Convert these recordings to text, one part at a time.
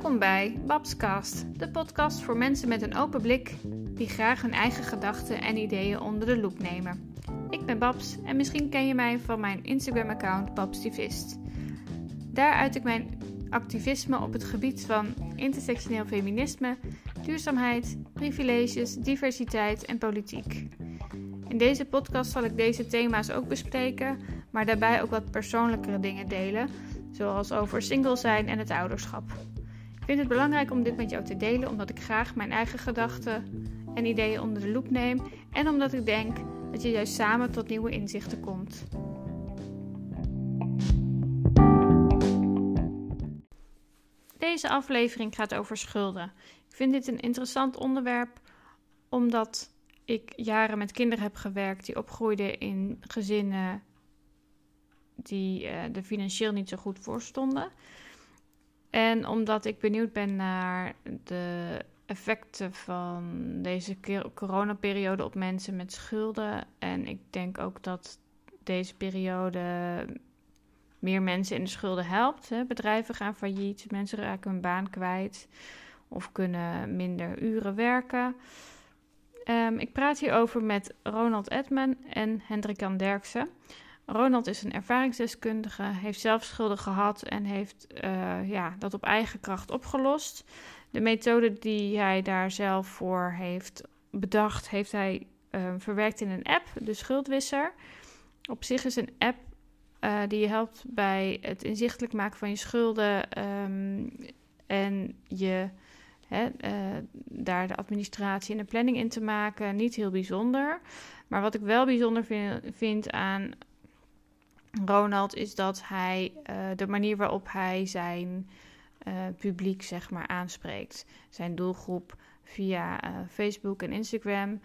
Welkom bij Babscast, de podcast voor mensen met een open blik die graag hun eigen gedachten en ideeën onder de loep nemen. Ik ben Babs en misschien ken je mij van mijn Instagram-account Babstivist. Daar uit ik mijn activisme op het gebied van intersectioneel feminisme, duurzaamheid, privileges, diversiteit en politiek. In deze podcast zal ik deze thema's ook bespreken, maar daarbij ook wat persoonlijkere dingen delen, zoals over single zijn en het ouderschap. Vind het belangrijk om dit met jou te delen, omdat ik graag mijn eigen gedachten en ideeën onder de loep neem en omdat ik denk dat je juist samen tot nieuwe inzichten komt. Deze aflevering gaat over schulden. Ik vind dit een interessant onderwerp omdat ik jaren met kinderen heb gewerkt die opgroeiden in gezinnen die uh, er financieel niet zo goed voor stonden. En omdat ik benieuwd ben naar de effecten van deze coronaperiode op mensen met schulden. En ik denk ook dat deze periode meer mensen in de schulden helpt. Bedrijven gaan failliet, mensen raken hun baan kwijt of kunnen minder uren werken. Um, ik praat hierover met Ronald Edman en Hendrik-Jan Derksen. Ronald is een ervaringsdeskundige, heeft zelf schulden gehad en heeft uh, ja, dat op eigen kracht opgelost. De methode die hij daar zelf voor heeft bedacht, heeft hij uh, verwerkt in een app, de Schuldwisser. Op zich is een app uh, die je helpt bij het inzichtelijk maken van je schulden um, en je Hè, daar de administratie en de planning in te maken, niet heel bijzonder. Maar wat ik wel bijzonder vind, vind aan Ronald is dat hij uh, de manier waarop hij zijn uh, publiek zeg maar aanspreekt. Zijn doelgroep via Facebook en Instagram.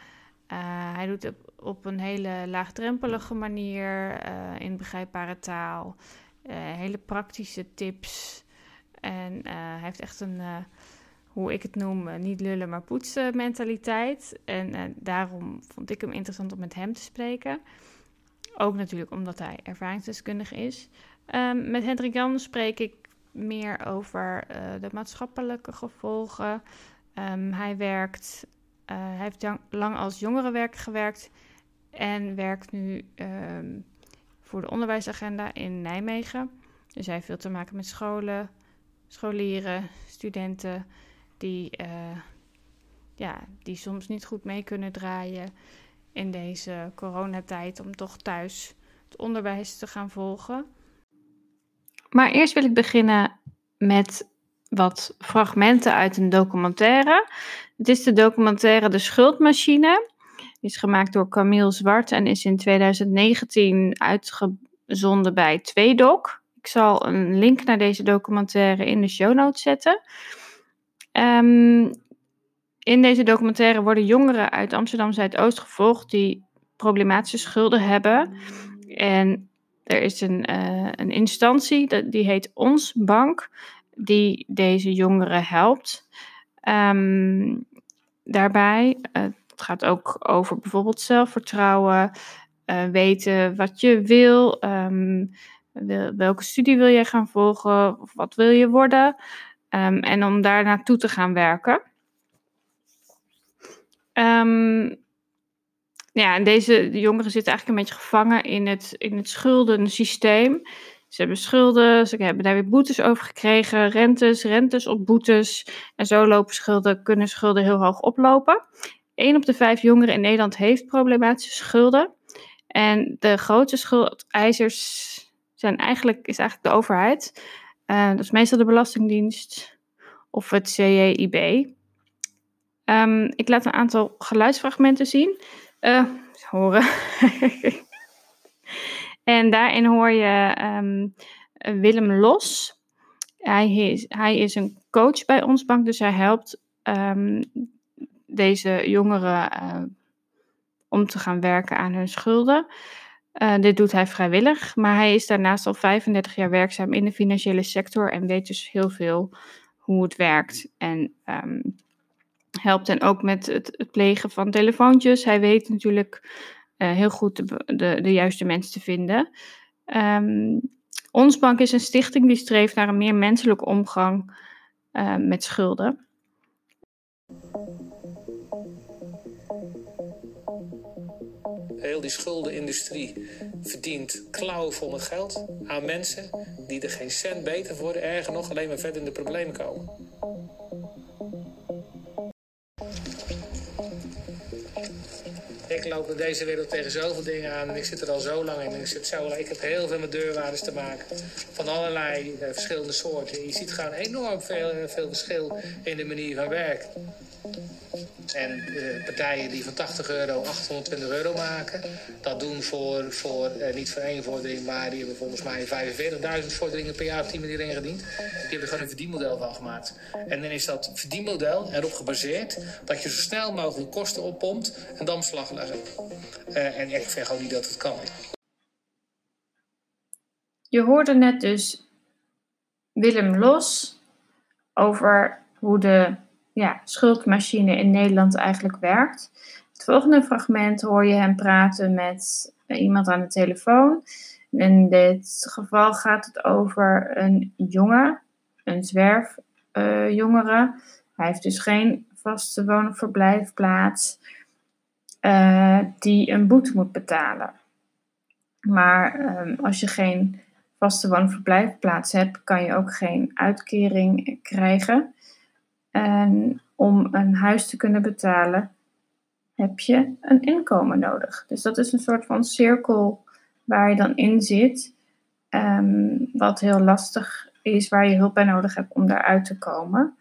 hij doet het op, een hele laagdrempelige manier, in begrijpbare taal, hele praktische tips. En hij heeft echt een hoe ik het noem, eh, niet lullen maar poetsen mentaliteit. En daarom vond ik hem interessant om met hem te spreken. Ook natuurlijk omdat hij ervaringsdeskundig is. Um, met Hendrik Jan spreek ik meer over uh, de maatschappelijke gevolgen. Um, hij werkt, hij heeft lang als jongerenwerker gewerkt en werkt nu um, voor de onderwijsagenda in Nijmegen. Dus hij heeft veel te maken met scholen, scholieren, studenten die, uh, ja, die soms niet goed mee kunnen draaien in deze coronatijd om toch thuis het onderwijs te gaan volgen. Maar eerst wil ik beginnen met wat fragmenten uit een documentaire. Het is de documentaire De Schuldmachine. Die is gemaakt door Camille Zwart en is in 2019 uitgezonden bij Tweedok. Ik zal een link naar deze documentaire in de show notes zetten. Um, in deze documentaire worden jongeren uit Amsterdam Zuidoost gevolgd die problematische schulden hebben. En er is een, uh, een instantie, die heet Ons Bank, die deze jongeren helpt. Um, daarbij, uh, het gaat ook over bijvoorbeeld zelfvertrouwen, uh, weten wat je wil, um, welke studie wil je gaan volgen, of wat wil je worden. Um, en om daar naartoe te gaan werken. Um, ja, en deze jongeren zitten eigenlijk een beetje gevangen in het, in het schuldensysteem. Ze hebben schulden, ze hebben daar weer boetes over gekregen, rentes, rentes op boetes. En zo lopen schulden, kunnen schulden heel hoog oplopen. Een op de vijf jongeren in Nederland heeft problematische schulden. En de grootste schuldeisers zijn eigenlijk, is eigenlijk de overheid. Uh, dat is meestal de Belastingdienst of het CJIB. Ehm, ik laat een aantal geluidsfragmenten zien. Uh, horen. en daarin hoor je um, Willem Los. Hij is, hij is een coach bij ons bank, dus hij helpt um, deze jongeren uh, om te gaan werken aan hun schulden. Uh, dit doet hij vrijwillig, maar hij is daarnaast al 35 jaar werkzaam in de financiële sector en weet dus heel veel hoe het werkt. En helpt hen ook met het, het, plegen van telefoontjes. Hij weet natuurlijk uh, heel goed de, de, juiste mensen te vinden. Um, Ons Bank is een stichting die streeft naar een meer menselijke omgang uh, met schulden. Heel die schuldenindustrie verdient klauwen met geld aan mensen die er geen cent beter worden, erger nog, alleen maar verder in de problemen komen. Loop in deze wereld tegen zoveel dingen aan en ik zit er al zo lang in. Ik, zit zo, ik heb heel veel met deurwaarders te maken van allerlei uh, verschillende soorten. Je ziet gewoon enorm veel, veel verschil in de manier van werken. En uh, partijen die van 80 euro 820 euro maken, dat doen voor, voor uh, niet voor één vordering, maar die hebben volgens mij 45.000 vorderingen per jaar op die manier ingediend. Die hebben er gewoon een verdienmodel van gemaakt. En dan is dat verdienmodel erop gebaseerd dat je zo snel mogelijk kosten oppompt en dan beslag leggen. Uh, en ik vind gewoon niet dat het kan. Je hoorde net dus Willem Los over hoe de ja, schuldmachine in Nederland eigenlijk werkt. Het volgende fragment hoor je hem praten met iemand aan de telefoon. In dit geval gaat het over een jongen, een zwerfjongere. Uh, Hij heeft dus geen vaste woon- of verblijfplaats, uh, die een boete moet betalen. Maar um, als je geen vaste woon- of verblijfplaats hebt, kan je ook geen uitkering krijgen. En om een huis te kunnen betalen, heb je een inkomen nodig. Dus dat is een soort van cirkel waar je dan in zit, um, wat heel lastig is, waar je hulp bij nodig hebt om daaruit te komen.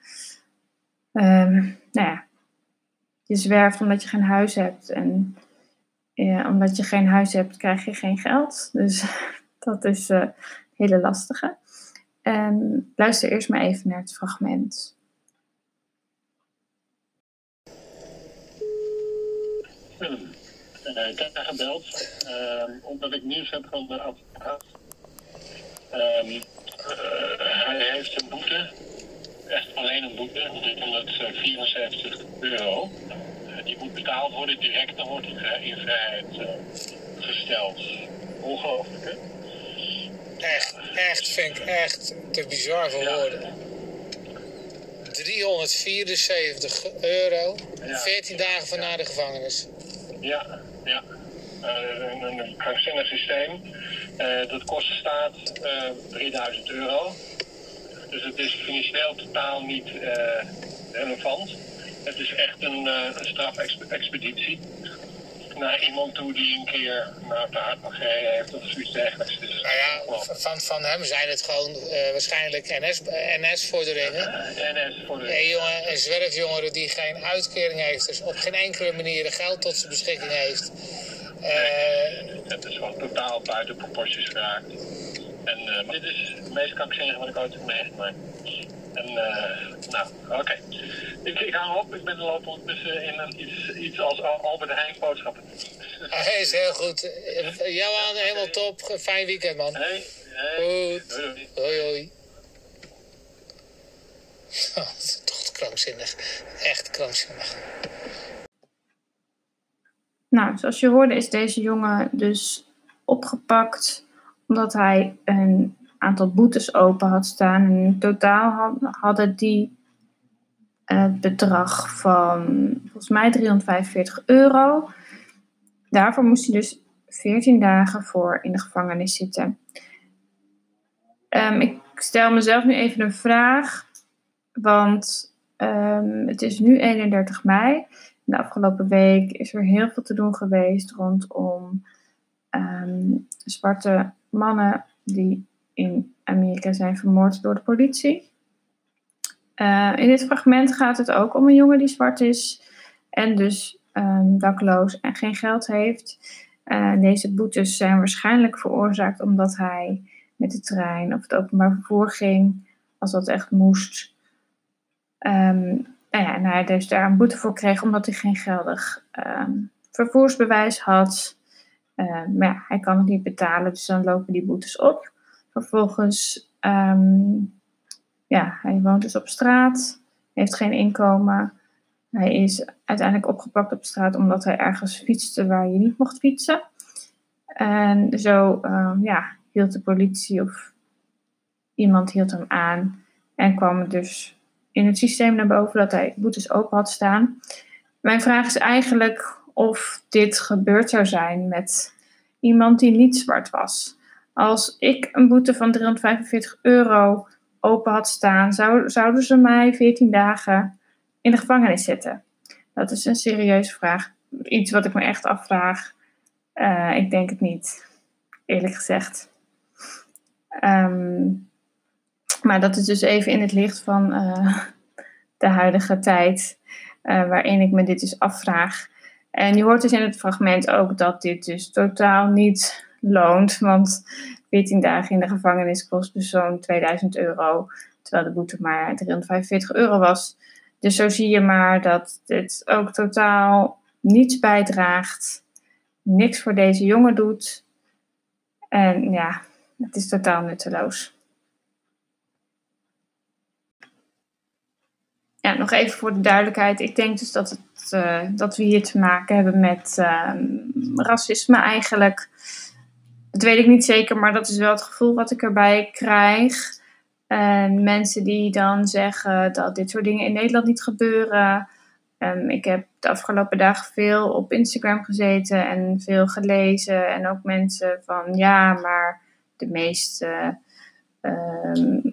Um, nou ja, je zwerft omdat je geen huis hebt en ja, omdat je geen huis hebt, krijg je geen geld. Dus dat is een hele lastige. En luister eerst maar even naar het fragment. Ik heb gebeld uh, omdat ik nieuws heb van de advocaat. Um, uh, hij heeft een boete, echt alleen een boete, 374 euro. die moet betaald worden direct, dan wordt hij in vrijheid gesteld. Ongelooflijk, hè? Echt, echt, vind ik echt te bizar voor ja. woorden. 374 euro, ja. 14 dagen van naar de gevangenis. Ja, ja. Uh, een, een krankzinnig systeem. Uh, dat kost de staat uh, 3000 euro. Dus het is financieel totaal niet relevant. Het is echt een, een strafexpeditie naar iemand toe die een keer naar de hart mag gereden heeft of zoiets dergelijks. Dus nou ja, van, van hem zijn het gewoon uh, waarschijnlijk NS-vorderingen. NS NS-vorderingen. Een, jongen, een zwerfjongere die geen uitkering heeft, dus op geen enkele manier geld tot zijn beschikking heeft. Nee, het is gewoon totaal buiten proporties geraakt. En uh, dit is het meest krankzinnige wat ik ooit heb meegemaakt. En nou, oké. Okay. Ik, ik hang op. Ik ben lopen ondertussen in een, iets, iets als Albert Heijn boodschappen. Hij is heel goed. Jou aan, helemaal top. Fijn weekend, man. Hey, hey. Goed. Hoi, hoi. hoi. Oh, dat is toch krankzinnig. Echt krankzinnig. Nou, zoals je hoorde is deze jongen dus opgepakt omdat hij een aantal boetes open had staan. En in totaal hadden die het bedrag van volgens mij 345 euro. Daarvoor moest hij dus 14 dagen voor in de gevangenis zitten. Um, ik stel mezelf nu even een vraag, want um, het is nu 31 mei. De afgelopen week is er heel veel te doen geweest rondom um, zwarte mannen die in Amerika zijn vermoord door de politie. Uh, in dit fragment gaat het ook om een jongen die zwart is en dus um, dakloos en geen geld heeft. Uh, deze boetes zijn waarschijnlijk veroorzaakt omdat hij met de trein of het openbaar vervoer ging, als dat echt moest. Um, nou ja, en hij dus daar een boete voor kreeg omdat hij geen geldig um, vervoersbewijs had. Maar ja, hij kan het niet betalen, dus dan lopen die boetes op. Vervolgens, ja, hij woont dus op straat, heeft geen inkomen. Hij is uiteindelijk opgepakt op straat omdat hij ergens fietste waar je niet mocht fietsen. En zo, um, ja, hield de politie of iemand hield hem aan en kwam dus in het systeem naar boven dat hij boetes open had staan. Mijn vraag is eigenlijk of dit gebeurd zou zijn met iemand die niet zwart was. Als ik een boete van 345 euro open had staan, zou, zouden ze mij 14 dagen in de gevangenis zetten? Dat is een serieuze vraag. Iets wat ik me echt afvraag. Uh, ik denk het niet, eerlijk gezegd. Um, maar dat is dus even in het licht van uh, de huidige tijd, uh, waarin ik me dit dus afvraag. En je hoort dus in het fragment ook dat dit dus totaal niet loont, want 14 dagen in de gevangenis kost dus zo'n 2000 euro, terwijl de boete maar 345 euro was. Dus zo zie je maar dat dit ook totaal niets bijdraagt, niks voor deze jongen doet. En ja, het is totaal nutteloos. Ja, nog even voor de duidelijkheid. Ik denk dus dat, het, uh, dat we hier te maken hebben met uh, racisme eigenlijk. Dat weet ik niet zeker, maar dat is wel het gevoel wat ik erbij krijg. En mensen die dan zeggen dat dit soort dingen in Nederland niet gebeuren. Um, ik heb de afgelopen dagen veel op Instagram gezeten en veel gelezen. En ook mensen van ja, maar de meeste uh,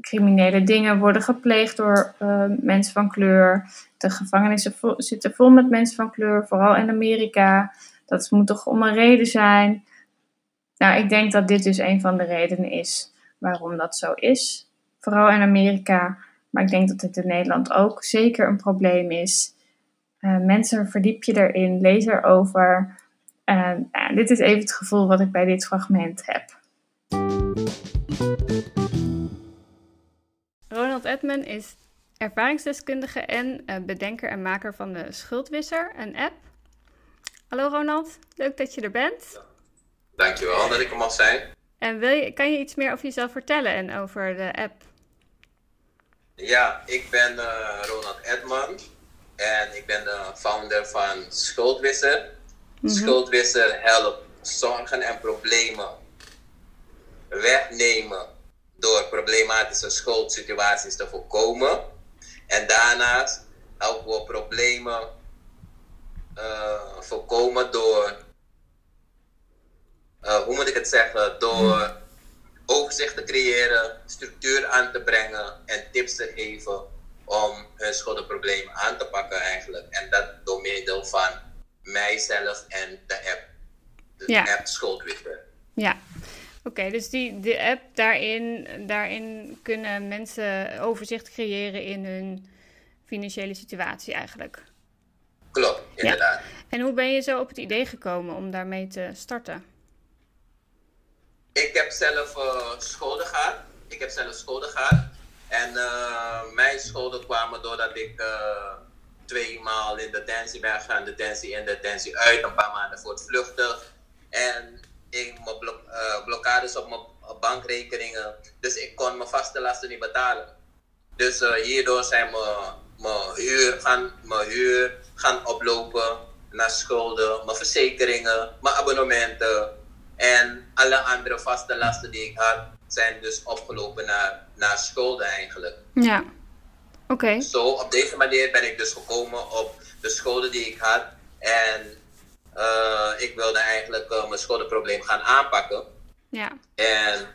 criminele dingen worden gepleegd door uh, mensen van kleur. De gevangenissen zitten vol met mensen van kleur, vooral in Amerika. Dat moet toch om een reden zijn. Nou, ik denk dat dit dus een van de redenen is waarom dat zo is. Vooral in Amerika. Maar ik denk dat het in Nederland ook zeker een probleem is. Uh, mensen, verdiep je erin, lees erover. Uh, dit is even het gevoel wat ik bij dit fragment heb. Ronald Edman is ervaringsdeskundige en uh, bedenker en maker van de Schuldwisser, een app. Hallo Ronald, leuk dat je er bent. Dankjewel dat ik er mag zijn. En wil je, kan je iets meer over jezelf vertellen en over de app? Ja, ik ben uh, Ronald Edman en ik ben de founder van Schuldwisser. Mm -hmm. Schuldwisser helpt zorgen en problemen wegnemen door problematische schuldsituaties te voorkomen. En daarnaast helpen we problemen uh, voorkomen door, uh, hoe moet ik het zeggen, door overzicht te creëren, structuur aan te brengen en tips te geven om hun schuldenprobleem aan te pakken eigenlijk. En dat door middel van mijzelf en de app. De ja. app Schuldwitter. Ja, Oké, dus die, de app, daarin, daarin kunnen mensen overzicht creëren in hun financiële situatie eigenlijk. Klopt, inderdaad. Ja. En hoe ben je zo op het idee gekomen om daarmee te starten? Ik heb zelf uh, schulden gehad. Ik heb zelf schulden gehad. En uh, mijn schulden kwamen doordat ik uh, twee maal in de detentie ben gegaan. De detentie in, de detentie uit. Een paar maanden voor het vluchtig. En ik mijn blok, uh, blokkades op mijn bankrekeningen. Dus ik kon mijn vaste lasten niet betalen. Dus uh, hierdoor zijn mijn huur, gaan, mijn huur gaan oplopen naar schulden, mijn verzekeringen, mijn abonnementen en alle andere vaste lasten die ik had, zijn dus opgelopen naar, naar schulden eigenlijk. Ja, oké. Zo, op deze manier ben ik dus gekomen op de schulden die ik had en uh, ik wilde eigenlijk uh, mijn schuldenprobleem gaan aanpakken. Ja. En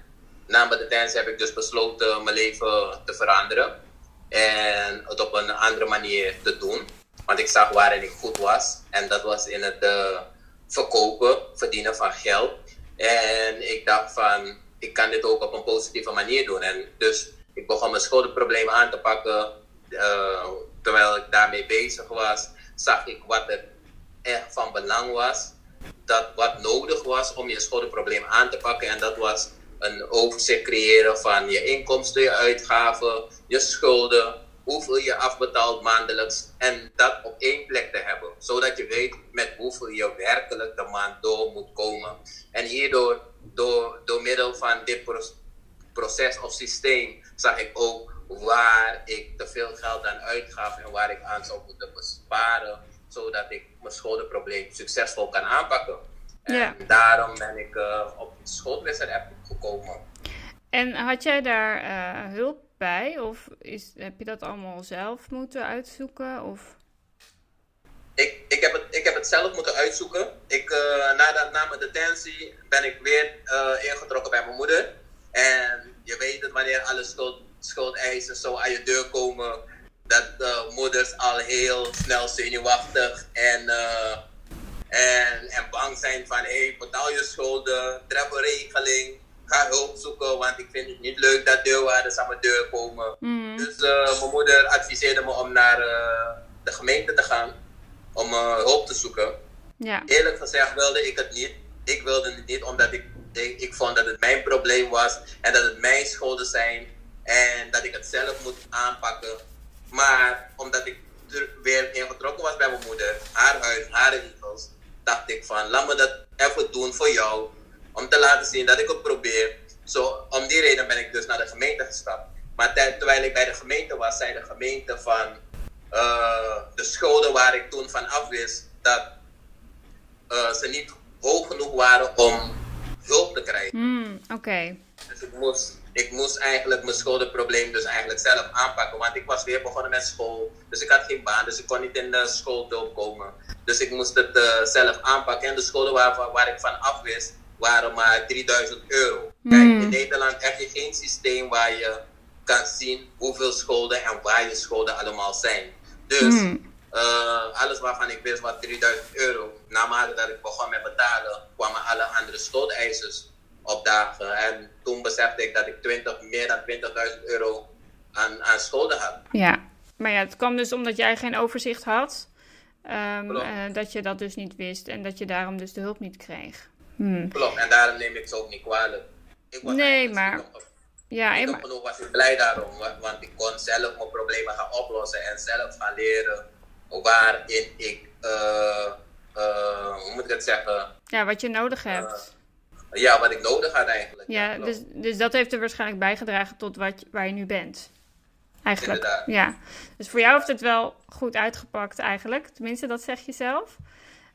na mijn detentie heb ik dus besloten mijn leven te veranderen. En het op een andere manier te doen. Want ik zag waarin ik goed was. En dat was in het uh, verkopen, verdienen van geld. En ik dacht van, ik kan dit ook op een positieve manier doen. En dus ik begon mijn schuldenprobleem aan te pakken. terwijl ik daarmee bezig was, zag ik wat er echt van belang was, dat wat nodig was om je schuldenprobleem aan te pakken. En dat was een overzicht creëren van je inkomsten, je uitgaven, je schulden, hoeveel je afbetaalt maandelijks. En dat op één plek te hebben, zodat je weet met hoeveel je werkelijk de maand door moet komen. En hierdoor, door, door middel van dit proces of systeem, zag ik ook waar ik te veel geld aan uitgaf en waar ik aan zou moeten besparen zodat ik mijn schuldenprobleem succesvol kan aanpakken. En daarom ben ik uh, op de schoolwisser app gekomen. En had jij daar uh, hulp bij? Of is, heb je dat allemaal zelf moeten uitzoeken? Of... Ik, ik, heb het, ik heb het zelf moeten uitzoeken. Ik, uh, na, de, na mijn detentie ben ik weer uh, ingetrokken bij mijn moeder. En je weet het, wanneer alle schuld, schuldeisen zo aan je deur komen, dat de moeders al heel snel zenuwachtig en, en, en bang zijn van hé, hey, betaal je schulden, tref een regeling, ga hulp zoeken, want ik vind het niet leuk dat deurwaarders aan mijn deur komen. Mm. Dus uh, mijn moeder adviseerde me om naar uh, de gemeente te gaan, om uh, hulp te zoeken. Ja. Eerlijk gezegd wilde ik het niet. Ik wilde het niet omdat ik, ik, ik vond dat het mijn probleem was en dat het mijn schulden zijn en dat ik het zelf moet aanpakken. Maar omdat ik er weer ingetrokken was bij mijn moeder, haar huis, haar regels, dacht ik van laat me dat even doen voor jou. Om te laten zien dat ik het probeer. Zo, om die reden ben ik dus naar de gemeente gestapt. Maar terwijl ik bij de gemeente was, zei de gemeente van uh, de schulden waar ik toen van afwist, dat uh, ze niet hoog genoeg waren om hulp te krijgen. Mm, Oké. Okay. Dus ik moest, ik moest eigenlijk mijn schuldenprobleem dus eigenlijk zelf aanpakken. Want ik was weer begonnen met school. Dus ik had geen baan. Dus ik kon niet in de school komen. Dus ik moest het uh, zelf aanpakken. En de schulden waar, waar ik van afwist, waren maar 3000 euro. Mm. Kijk, in Nederland heb je geen systeem waar je kan zien hoeveel schulden en waar je schulden allemaal zijn. Dus Mm. uh, alles waarvan ik wist was 3000 euro. Naarmate dat ik begon met betalen, kwamen alle andere schuldeisers opdagen. En toen besefte ik dat ik 20, meer dan 20.000 euro aan, aan schulden had. Ja, maar ja, het kwam dus omdat jij geen overzicht had. Um, Klopt. uh, dat je dat dus niet wist en dat je daarom dus de hulp niet kreeg. Hmm. Klopt, en daarom neem ik ze ook niet kwalijk. Ik was Nee, maar- Ja, stiekem maar, genoeg was ik blij daarom, wa- want ik kon zelf mijn problemen gaan oplossen en zelf gaan leren waarin ik, uh, uh, hoe moet ik het zeggen, ja, wat je nodig hebt. ja, wat ik nodig had eigenlijk. ja, dus, dus dat heeft er waarschijnlijk bijgedragen tot wat, waar je nu bent. Eigenlijk. Inderdaad. Ja. Dus voor jou heeft het wel goed uitgepakt eigenlijk. Tenminste, dat zeg je zelf.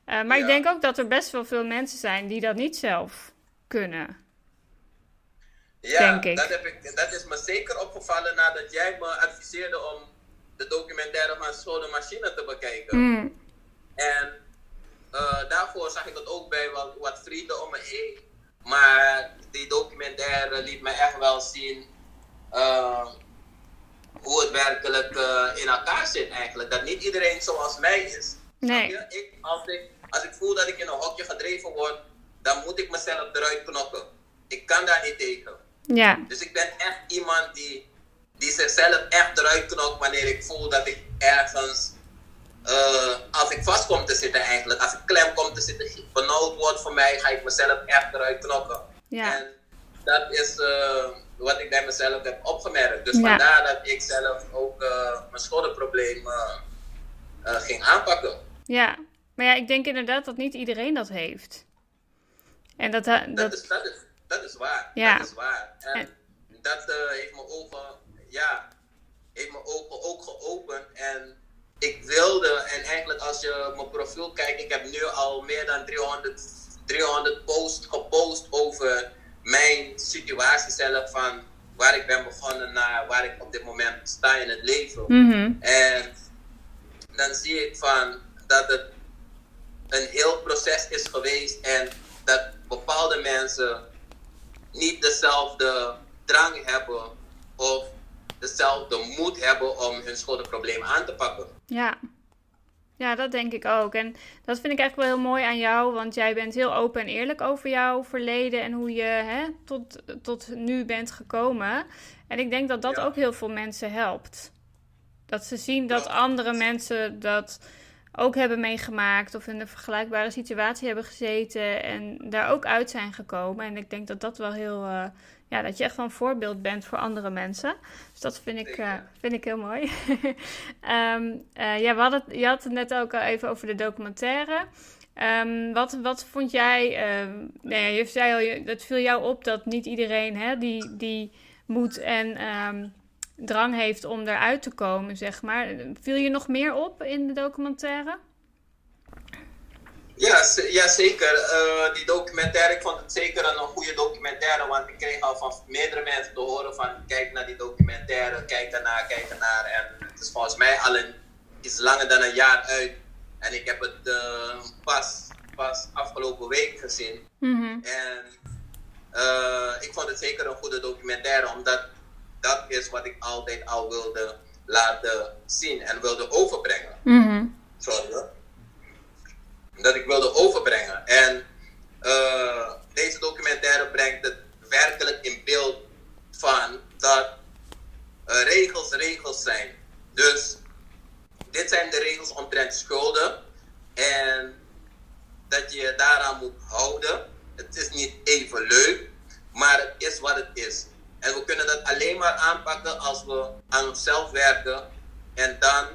Uh, maar ik denk ook dat er best wel veel mensen zijn die dat niet zelf kunnen. Ja, denk ik. Dat, heb ik, dat is me zeker opgevallen nadat jij me adviseerde om de documentaire van Schone Machine te bekijken. Hmm. En uh, daarvoor zag ik het ook bij wat, wat vrienden om me heen. Maar die documentaire liet me echt wel zien uh, hoe het werkelijk uh, in elkaar zit eigenlijk. Dat niet iedereen zoals mij is. Nee. Ik, als, ik, als ik voel dat ik in een hokje gedreven word, dan moet ik mezelf eruit knokken. Ik kan daar niet tegen. Ja. Dus ik ben echt iemand die, die zichzelf echt eruit knokt wanneer ik voel dat ik ergens, uh, als ik vast kom te zitten eigenlijk, als ik klem kom te zitten, benauwd wordt voor mij, ga ik mezelf echt eruit knokken. Ja. En dat is uh, wat ik bij mezelf heb opgemerkt. Dus Ja. vandaar dat ik zelf ook uh, mijn schuldenprobleem ging aanpakken. Ja. Maar ja, ik denk inderdaad dat niet iedereen dat heeft. En dat... dat... Dat, is, dat, is, dat is waar. Ja. Dat is waar. En, En- dat uh, heeft mijn ogen, ja, heeft mijn ogen ook geopend. En ik wilde, en eigenlijk als je mijn profiel kijkt, ik heb nu al meer dan 300, 300 posts gepost over mijn situatie zelf. Van waar ik ben begonnen naar waar ik op dit moment sta in het leven. Mhm. En dan zie ik van dat het een heel proces is geweest en dat bepaalde mensen niet dezelfde drang hebben of dezelfde moed hebben om hun schuldenprobleem aan te pakken. Ja. Ja, dat denk ik ook. En dat vind ik echt wel heel mooi aan jou, want jij bent heel open en eerlijk over jouw verleden en hoe je hè, tot, tot nu bent gekomen. En ik denk dat dat Ja. ook heel veel mensen helpt. Dat ze zien dat andere mensen dat ook hebben meegemaakt of in een vergelijkbare situatie hebben gezeten en daar ook uit zijn gekomen. En ik denk dat dat wel heel, eh, ja, dat je echt wel een voorbeeld bent voor andere mensen. Dus dat vind ik, eh, vind ik heel mooi. Ehm, eh, ja, we hadden, je had het net ook al even over de documentaire. Ehm, wat, wat vond jij, ehm, nou ja, je zei al, je- het viel jou op dat niet iedereen hè, die, die moed en drang heeft om eruit te komen, zeg maar. Viel je nog meer op in de documentaire? Ja, ja zeker. Uh, die documentaire, ik vond het zeker een, goede documentaire, want ik kreeg al van meerdere mensen te horen van kijk naar die documentaire, kijk ernaar, kijk ernaar. En het is volgens mij al een, iets langer dan een jaar uit. En ik heb het uh, pas, pas afgelopen week gezien. Mm En uh, ik vond het zeker een goede documentaire, omdat dat is wat ik altijd al wilde laten zien en wilde overbrengen. Mm Sorry dat ik wilde overbrengen. En uh, deze documentaire brengt het werkelijk in beeld van dat uh, regels regels zijn. Dus dit zijn de regels omtrent schulden. En dat je daaraan moet houden. Het is niet even leuk, maar het is wat het is. En we kunnen dat alleen maar aanpakken als we aan onszelf werken en dan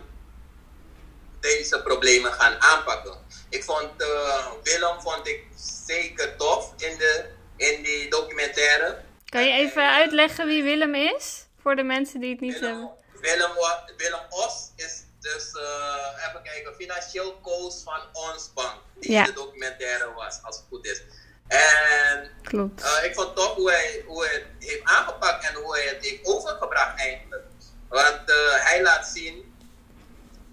deze problemen gaan aanpakken. Ik vond uh, Willem vond ik zeker tof in, de, in die documentaire. Kan je even uitleggen wie Willem is? Voor de mensen die het niet hebben. Willem, Willem Os is dus, uh, even kijken, financieel coach van ons bank. Die in de documentaire was, als het goed is. En Klopt. Uh, ik vond tof hoe hij, hoe hij het heeft aangepakt en hoe hij het heeft overgebracht eigenlijk. Want hij laat zien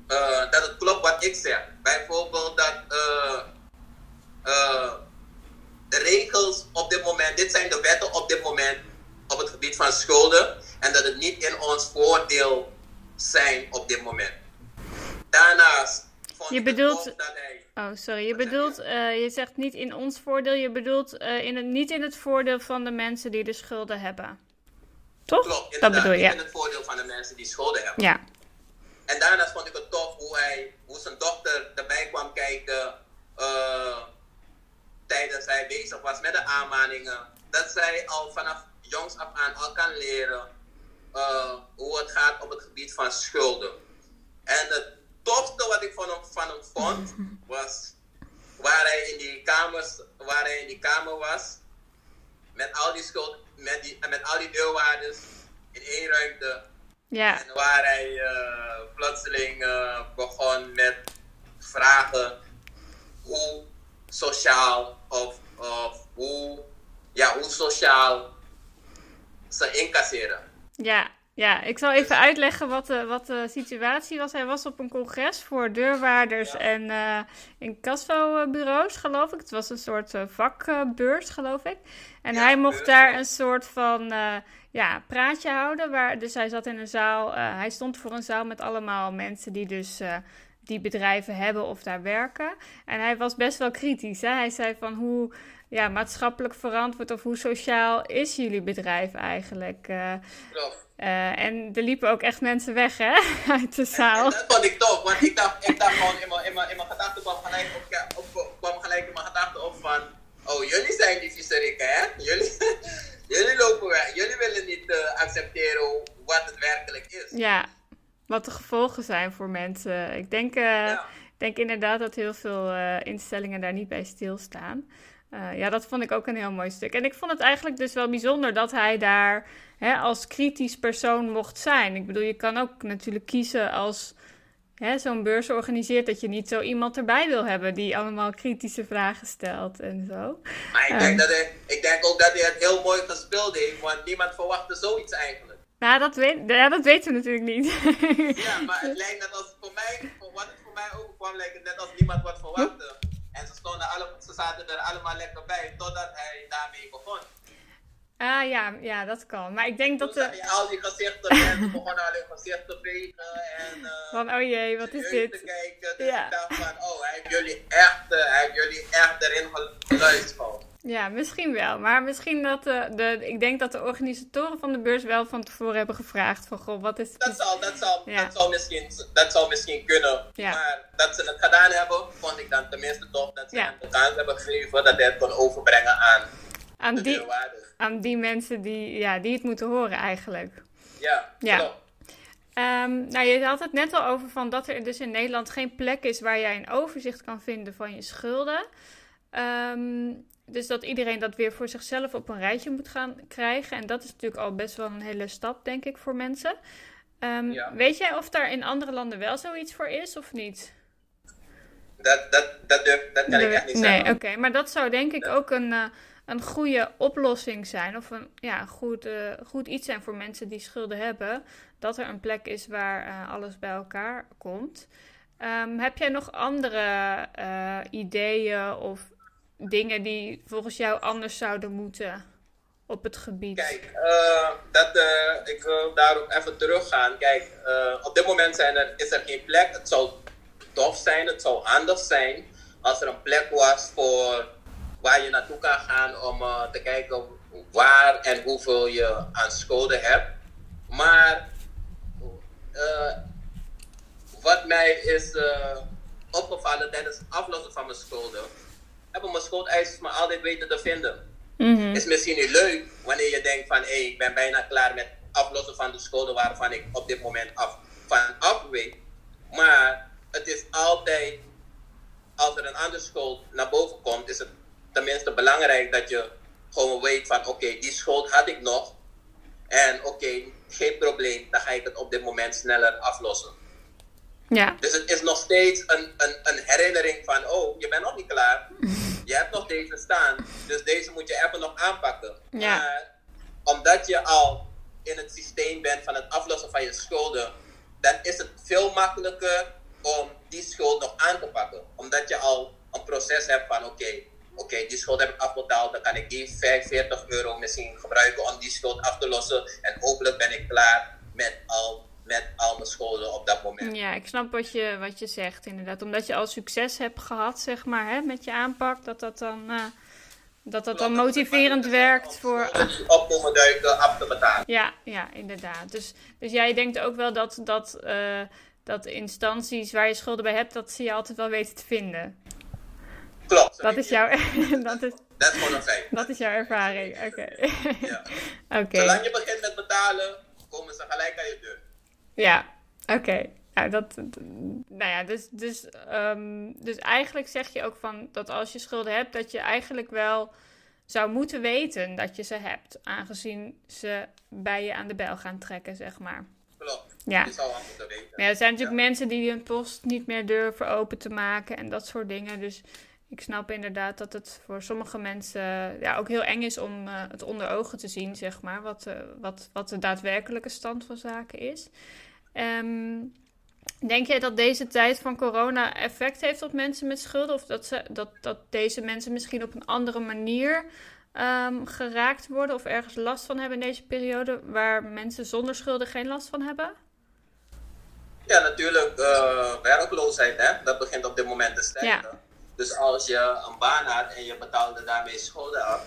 uh, dat het klopt wat ik zeg. Bijvoorbeeld dat de regels op dit moment, dit zijn de wetten op dit moment op het gebied van schulden en dat het niet in ons voordeel zijn op dit moment. Daarnaast je bedoelt... Oh, sorry. Je bedoelt, uh, je zegt niet in ons voordeel, je bedoelt uh, in het, niet in het voordeel van de mensen die de schulden hebben. Toch? Klopt, dat bedoel je. In het voordeel van de mensen die schulden hebben. Ja. En daarnaast vond ik het tof hoe, hij, hoe zijn dochter erbij kwam kijken uh, tijdens hij bezig was met de aanmaningen. Dat zij al vanaf jongs af aan al kan leren hoe het gaat op het gebied van schulden. En het tofste wat ik van hem, van hem vond was waar hij in die kamers, waar hij in die kamer was met al die schuld, met, die, met al die deurwaarders in één ruimte ja. En waar hij uh, plotseling uh, begon met vragen hoe sociaal of, of hoe, ja, hoe sociaal ze incasseren. Ja, ja, ik zal even uitleggen wat de, wat de situatie was. Hij was op een congres voor deurwaarders ja. en uh, incassobureaus, geloof ik. Het was een soort vakbeurs, geloof ik. En ja, hij mocht beurs, daar ja. een soort van uh, ja, praatje houden. Waar, dus hij zat in een zaal, hij stond voor een zaal met allemaal mensen die dus die bedrijven hebben of daar werken. En hij was best wel kritisch. Hè? Hij zei van hoe ja, maatschappelijk verantwoord of hoe sociaal is jullie bedrijf eigenlijk? Uh, en er liepen ook echt mensen weg, hè, uit de zaal. En, en dat vond ik tof, want ik dacht, ik dacht gewoon in mijn, in mijn, in mijn gedachten kwam gelijk, op, op, kwam gelijk in mijn gedachten op van, oh, jullie zijn die viezerikken, hè? Jullie, jullie lopen weg. Jullie willen niet uh, accepteren wat het werkelijk is. Ja, wat de gevolgen zijn voor mensen. Ik denk, ja. denk inderdaad dat heel veel instellingen daar niet bij stilstaan. Uh, ja, dat vond ik ook een heel mooi stuk. En ik vond het eigenlijk dus wel bijzonder dat hij daar hè, als kritisch persoon mocht zijn. Ik bedoel, je kan ook natuurlijk kiezen als zo'n beurs organiseert dat je niet zo iemand erbij wil hebben die allemaal kritische vragen stelt en zo. Maar ik, denk, um, dat hij, ik denk ook dat hij het heel mooi gespeeld heeft, want niemand verwachtte zoiets eigenlijk. Nou, dat, weet, ja, dat weten we natuurlijk niet. ja, maar het lijkt net als voor mij, voor wat het voor mij overkwam, lijkt het net als niemand wat verwachtte. En ze, stonden alle, ze zaten er allemaal lekker bij totdat hij daarmee begon. Ah ja, ja, dat kan. Maar ik denk dat... De... al die gezichten, mensen begonnen al hun gezicht te vegen en... Uh, van, oh jee, wat is dit? te kijken. Dus ja. ik dacht van, oh, hij heeft jullie echt, uh, hij heeft jullie echt erin geluisterd. Ja, misschien wel. Maar misschien dat de, de... Ik denk dat de organisatoren van de beurs wel van tevoren hebben gevraagd van, goh, wat is... Dat zou, dat zou, ja. dat zou, misschien, dat zou misschien kunnen. Ja. Maar dat ze het gedaan hebben, vond ik dan tenminste tof. Dat ze hem de kans hebben gegeven dat hij het kon overbrengen aan, aan de die, deurwaarders. Aan die mensen die, ja, die het moeten horen eigenlijk. Ja, ja. klopt. Um, nou, je had het net al over van dat er dus in Nederland geen plek is waar jij een overzicht kan vinden van je schulden. Um, dus dat iedereen dat weer voor zichzelf op een rijtje moet gaan krijgen. En dat is natuurlijk al best wel een hele stap, denk ik, voor mensen. Um, ja. Weet jij of daar in andere landen wel zoiets voor is of niet? dat, dat, dat, durf, dat kan ik echt niet nee, zeggen. oké. Maar dat zou denk ik ook een, eh, een goede oplossing zijn. Of een ja, goed, eh, goed iets zijn voor mensen die schulden hebben. Dat er een plek is waar eh, alles bij elkaar komt. Ehm, heb jij nog andere ideeën of dingen die volgens jou anders zouden moeten op het gebied? Kijk, eh, dat, eh, ik wil daarop even teruggaan. Kijk, eh, op dit moment zijn er, is er geen plek. Het zou tof zijn, het zou handig zijn als er een plek was voor waar je naartoe kan gaan om te kijken waar en hoeveel je aan schulden hebt. Maar wat mij is opgevallen tijdens het aflossen van mijn schulden, hebben mijn schuldeisers me altijd weten te vinden. Mhm. Is misschien niet leuk wanneer je denkt van hé, ik ben bijna klaar met aflossen van de schulden waarvan ik op dit moment af, van af weet. Maar het is altijd, als er een andere schuld naar boven komt, is het tenminste belangrijk dat je gewoon weet van oké, die schuld had ik nog. En oké, geen probleem, dan ga ik het op dit moment sneller aflossen. Ja, Dus het is nog steeds een, een, een herinnering van, oh, je bent nog niet klaar. Je hebt nog deze staan, dus deze moet je even nog aanpakken. Ja. Maar omdat je al in het systeem bent van het aflossen van je schulden, dan is het veel makkelijker om die schuld nog aan te pakken. Omdat je al een proces hebt van, oké, oké, die schuld heb ik afbetaald, dan kan ik die 45 euro misschien gebruiken om die schuld af te lossen. En hopelijk ben ik klaar met al, met al mijn schulden op dat moment. ja, ik snap wat je, wat je zegt inderdaad. Omdat je al succes hebt gehad, zeg maar, hè, met je aanpak, dat dat dan, eh, dat dat dan motiverend werkt voor... Op komen duiken, af te betalen. Ja, ja, inderdaad. Dus, dus jij denkt ook wel dat, dat, eh, dat instanties waar je schulden bij hebt, dat ze je altijd wel weten te vinden. Klopt. Dat is jouw, dat is, Dat is gewoon een feit. dat is jouw ervaring. Oké. Ja. Oké. Zolang je begint met betalen, komen ze gelijk aan je deur. Ja, oké. Nou, dat, nou ja, dus, dus, ehm, dus eigenlijk zeg je ook van dat als je schulden hebt, dat je eigenlijk wel zou moeten weten dat je ze hebt, aangezien ze bij je aan de bel gaan trekken, zeg maar. Klopt. Ja. Je zou wel moeten weten. Maar ja, er zijn natuurlijk Ja. mensen die hun post niet meer durven open te maken en dat soort dingen. Dus ik snap inderdaad dat het voor sommige mensen ja, ook heel eng is om eh, het onder ogen te zien, zeg maar, wat, eh, wat, wat de daadwerkelijke stand van zaken is. Ehm, denk jij dat deze tijd van corona effect heeft op mensen met schulden? Of dat, ze, dat, dat deze mensen misschien op een andere manier ehm, geraakt worden of ergens last van hebben in deze periode, waar mensen zonder schulden geen last van hebben? Ja, natuurlijk. eh, werkloosheid, hè, dat begint op dit moment te stijgen. Ja. Dus als je een baan had en je betaalde daarmee schulden af,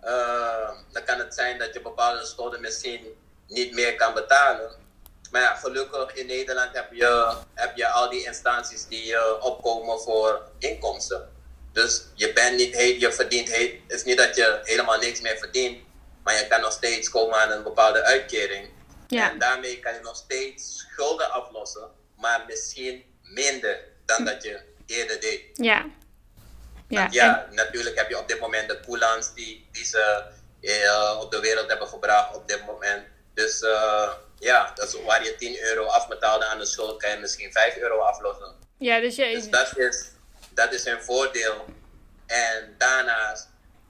eh, dan kan het zijn dat je bepaalde schulden misschien niet meer kan betalen. Maar ja, gelukkig in Nederland heb je, heb je al die instanties die eh, opkomen voor inkomsten. Dus je bent niet, he- je verdient, he- het is niet dat je helemaal niks meer verdient, maar je kan nog steeds komen aan een bepaalde uitkering. Ja. En daarmee kan je nog steeds schulden aflossen, maar misschien minder dan dat je eerder deed. Ja. Ja, Want ja, natuurlijk heb je op dit moment de coulants die, die ze eh, op de wereld hebben gebracht op dit moment. Dus eh, ja, dat is waar je 10 euro afbetaalde aan de schuld, kan je misschien 5 euro aflossen. en, ja, dus Dus je, dat is, dat is een voordeel. En daarnaast,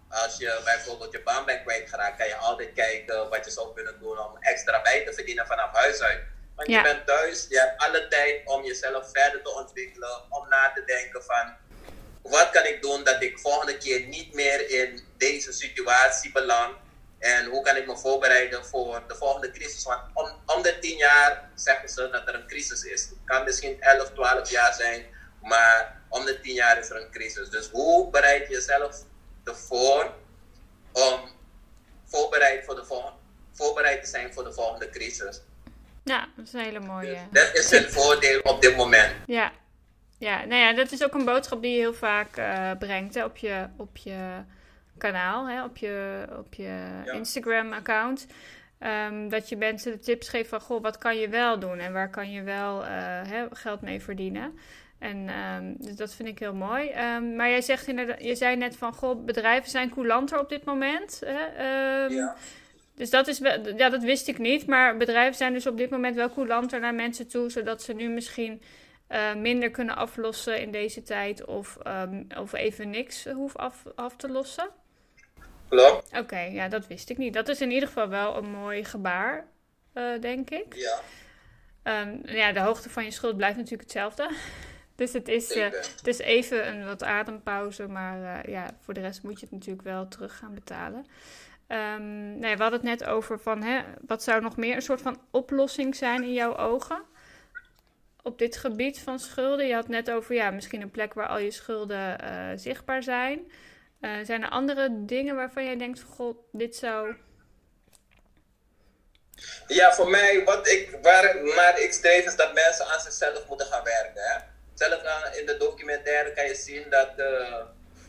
als je bijvoorbeeld je baan bent kwijtgeraakt, kan je altijd kijken wat je zou kunnen doen om extra bij te verdienen vanaf huis uit. Want Ja. je bent thuis, je hebt alle tijd om jezelf verder te ontwikkelen, om na te denken van wat kan ik doen dat ik volgende keer niet meer in deze situatie beland. En hoe kan ik me voorbereiden voor de volgende crisis? Want om, om de 10 jaar zeggen ze dat er een crisis is. Het kan misschien 11, 12 jaar zijn, maar om de 10 jaar is er een crisis. Dus hoe bereid je jezelf ervoor om voorbereid, voor de volgende, voorbereid te zijn voor de volgende crisis? ja, dat is een hele mooie. Dat is een voordeel op dit moment. Ja. Ja, nou ja, dat is ook een boodschap die je heel vaak eh, brengt hè, op, je, op je kanaal, hè, op je, op je Ja. Instagram-account. Ehm, dat je mensen de tips geeft van, goh, wat kan je wel doen en waar kan je wel eh, hè, geld mee verdienen. En ehm, dus dat vind ik heel mooi. Ehm, maar jij zegt inderdaad, je zei net van, goh, bedrijven zijn coulanter op dit moment. Hè? Ja. Dus dat is wel, ja, dat wist ik niet. Maar bedrijven zijn dus op dit moment wel coulanter naar mensen toe, zodat ze nu misschien eh, minder kunnen aflossen in deze tijd of, of even niks hoeft af, af te lossen? Klopt. Oké, ja, dat wist ik niet. Dat is in ieder geval wel een mooi gebaar, eh, denk ik. Ja, Ehm, ja, de hoogte van je schuld blijft natuurlijk hetzelfde. Dus het is, het is even een wat adempauze, maar eh, ja, voor de rest moet je het natuurlijk wel terug gaan betalen. Ehm, nee, we hadden het net over van, hè, wat zou nog meer een soort van oplossing zijn in jouw ogen? Op dit gebied van schulden. Je had het net over, ja, misschien een plek waar al je schulden zichtbaar zijn. Eh, zijn er andere dingen waarvan jij denkt, god, dit zou... Ja, voor mij, wat ik, waar naar ik streef, is dat mensen aan zichzelf moeten gaan werken. Hè? Zelf in de documentaire kan je zien dat eh,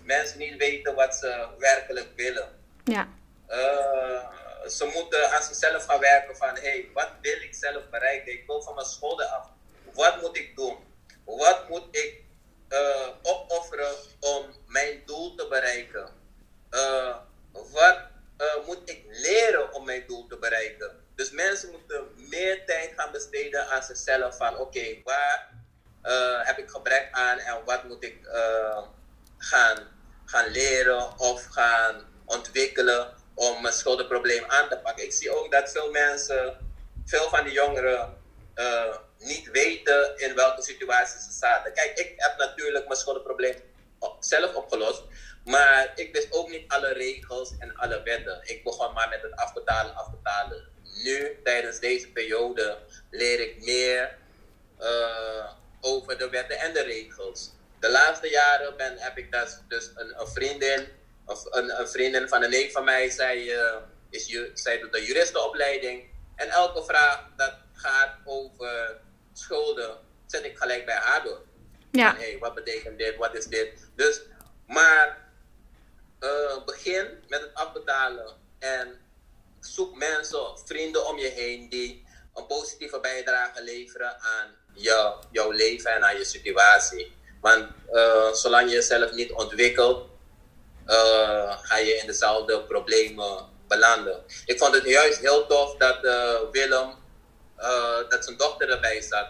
mensen niet weten wat ze werkelijk willen. Ja, Eh, ze moeten aan zichzelf gaan werken van, hé, hey, wat wil ik zelf bereiken? Ik wil van mijn schulden af. Wat moet ik doen? Wat moet ik eh, opofferen om mijn doel te bereiken? Eh, wat eh, moet ik leren om mijn doel te bereiken? Dus mensen moeten meer tijd gaan besteden aan zichzelf van, oké, waar heb ik gebrek aan en wat moet ik gaan, gaan leren of gaan ontwikkelen om mijn schuldenprobleem aan te pakken. Ik zie ook dat veel mensen, veel van de jongeren, niet weten in welke situatie ze zaten. Kijk, ik heb natuurlijk mijn schuldenprobleem zelf opgelost, maar ik wist ook niet alle regels en alle wetten. Ik begon maar met het afbetalen, afbetalen. Nu, tijdens deze periode, leer ik meer eh, over de wetten en de regels. De laatste jaren ben, heb ik dat dus een, een vriendin, of een, een vriendin van een neef van mij, zij, eh, is, zij doet de juristenopleiding. En elke vraag dat gaat over schulden, zet ik gelijk bij haar door. ja, Van, hey, wat betekent dit? Wat is dit? Dus, maar eh, begin met het afbetalen en zoek mensen, vrienden om je heen die een positieve bijdrage leveren aan jou, jouw leven en aan je situatie. Want eh, zolang je jezelf niet ontwikkelt, eh, ga je in dezelfde problemen belanden. Ik vond het juist heel tof dat Willem, eh, dat zijn dochter erbij zat.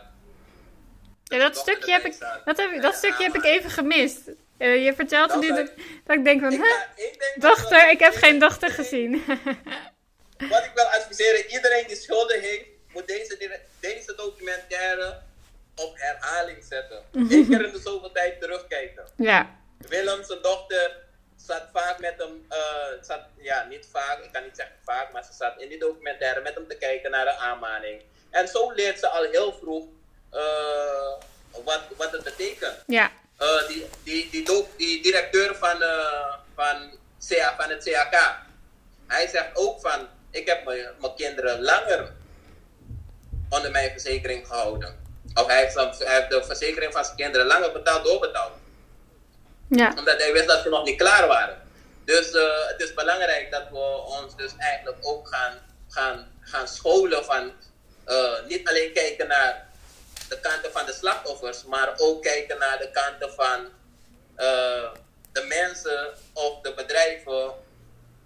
Ja, dat stukje heb ik, dat heb ik, dat stukje heb ik even gemist. Eh, je vertelt het nu dat, dat ik denk van, Ik, ik denk dat Dochter, ik heb geen dochter gezien. Wat ik wil adviseren, iedereen die schulden heeft, moet deze, deze documentaire op herhaling zetten. Eén keer in de zoveel tijd terugkijken. ja, Willem, zijn dochter, zat vaak met hem, eh, zat, ja, niet vaak, ik kan niet zeggen vaak, maar ze zat in die documentaire met hem te kijken naar de aanmaning. En zo leert ze al heel vroeg eh, wat, wat het betekent. ja, Eh, die, die, die, die directeur van, eh, van, CA, van het CAK, hij zegt ook van, ik heb mijn mijn kinderen langer onder mijn verzekering gehouden. Of hij heeft, dan- hij heeft de verzekering van zijn kinderen langer betaald, doorbetaald. ja, Omdat hij wist dat ze nog niet klaar waren. Dus het is belangrijk dat we ons dus eigenlijk ook gaan, gaan, gaan scholen van eh, niet alleen kijken naar de kanten van de slachtoffers, maar ook kijken naar de kanten van eh, de mensen of de bedrijven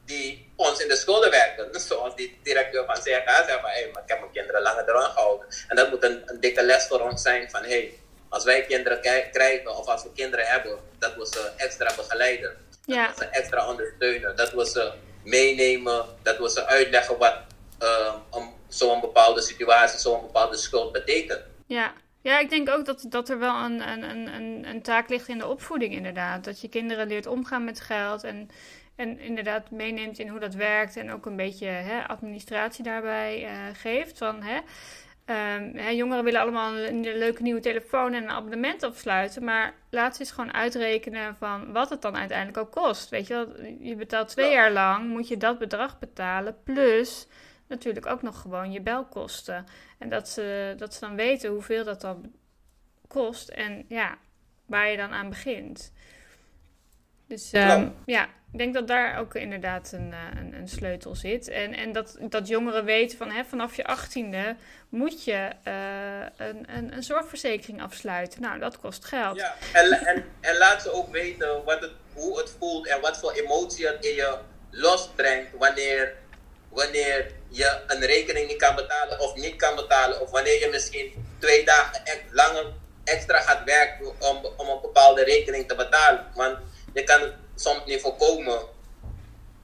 die ons in de schulden werken. Dus zoals die directeur van CRK zegt van, hey, maar ik heb mijn kinderen langer eraan gehouden. En dat moet een, een dikke les voor ons zijn van, hey, als wij kinderen ki- krijgen of als we kinderen hebben, dat we ze extra begeleiden. Ja. Dat we ze extra ondersteunen. Dat we ze meenemen, dat we ze uitleggen wat eh, een- zo'n bepaalde situatie, zo'n bepaalde schuld betekent. ja. Ja, ik denk ook dat, dat er wel een, een, een, een, taak ligt in de opvoeding, inderdaad. Dat je kinderen leert omgaan met geld en, en inderdaad meeneemt in hoe dat werkt. En ook een beetje hè, administratie daarbij eh, geeft. Van, hè, ehm, hè, jongeren willen allemaal een, een leuke nieuwe telefoon en een abonnement afsluiten. Maar laat ze eens gewoon uitrekenen van wat het dan uiteindelijk ook kost. Weet je wel, je betaalt twee Ja. jaar lang, moet je dat bedrag betalen. Plus natuurlijk ook nog gewoon je belkosten. En dat ze, dat ze dan weten hoeveel dat dan kost en ja, waar je dan aan begint. Dus ehm, ja, ik denk dat daar ook inderdaad een, eh, een, een sleutel zit. En, en dat, dat jongeren weten van hè, vanaf je achttiende moet je eh, een, een, een zorgverzekering afsluiten. Nou, dat kost geld. Ja, en, en, en laat ze ook weten wat het, hoe het voelt en wat voor emotie het in je losbrengt wanneer, wanneer je een rekening niet kan betalen of niet kan betalen. Of wanneer je misschien twee dagen echt langer extra gaat werken om, om een bepaalde rekening te betalen. Want je kan het soms niet voorkomen,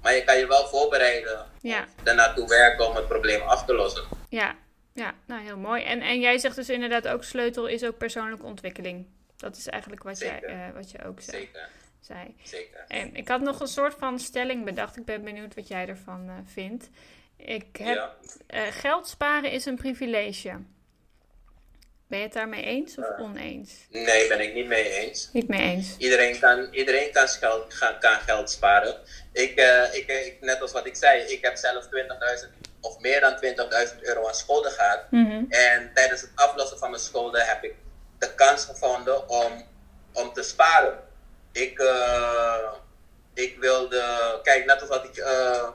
maar je kan je wel voorbereiden. Ja. Daarnaartoe werken om het probleem af te lossen. Ja, ja, nou heel mooi. En, en jij zegt dus inderdaad ook sleutel is ook persoonlijke ontwikkeling. Dat is eigenlijk wat, jij, eh, wat je ook zei. Zeker, zei. zeker. En ik had nog een soort van stelling bedacht. Ik ben benieuwd wat jij ervan eh, vindt. Ik heb, Ja. eh, geld sparen is een privilege. Ben je het daarmee eens of Eh. oneens? Nee, ben ik niet mee eens. Niet mee eens. Iedereen kan, iedereen kan, geld, kan geld sparen. Ik, ik, ik, net als wat ik zei, ik heb zelf 20.000 of meer dan 20.000 euro aan schulden gehad. Mhm. En tijdens het aflossen van mijn schulden heb ik de kans gevonden om, om te sparen. Ik, eh, ik wilde, kijk, net als wat ik, eh,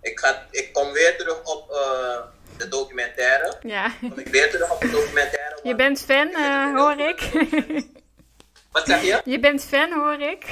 ik, ga, ik kom weer terug op eh, de documentaire. Ja. Kom ik weer terug op de documentaire. Je bent fan, hoor ik. Wat zeg je? je bent fan, hoor ik.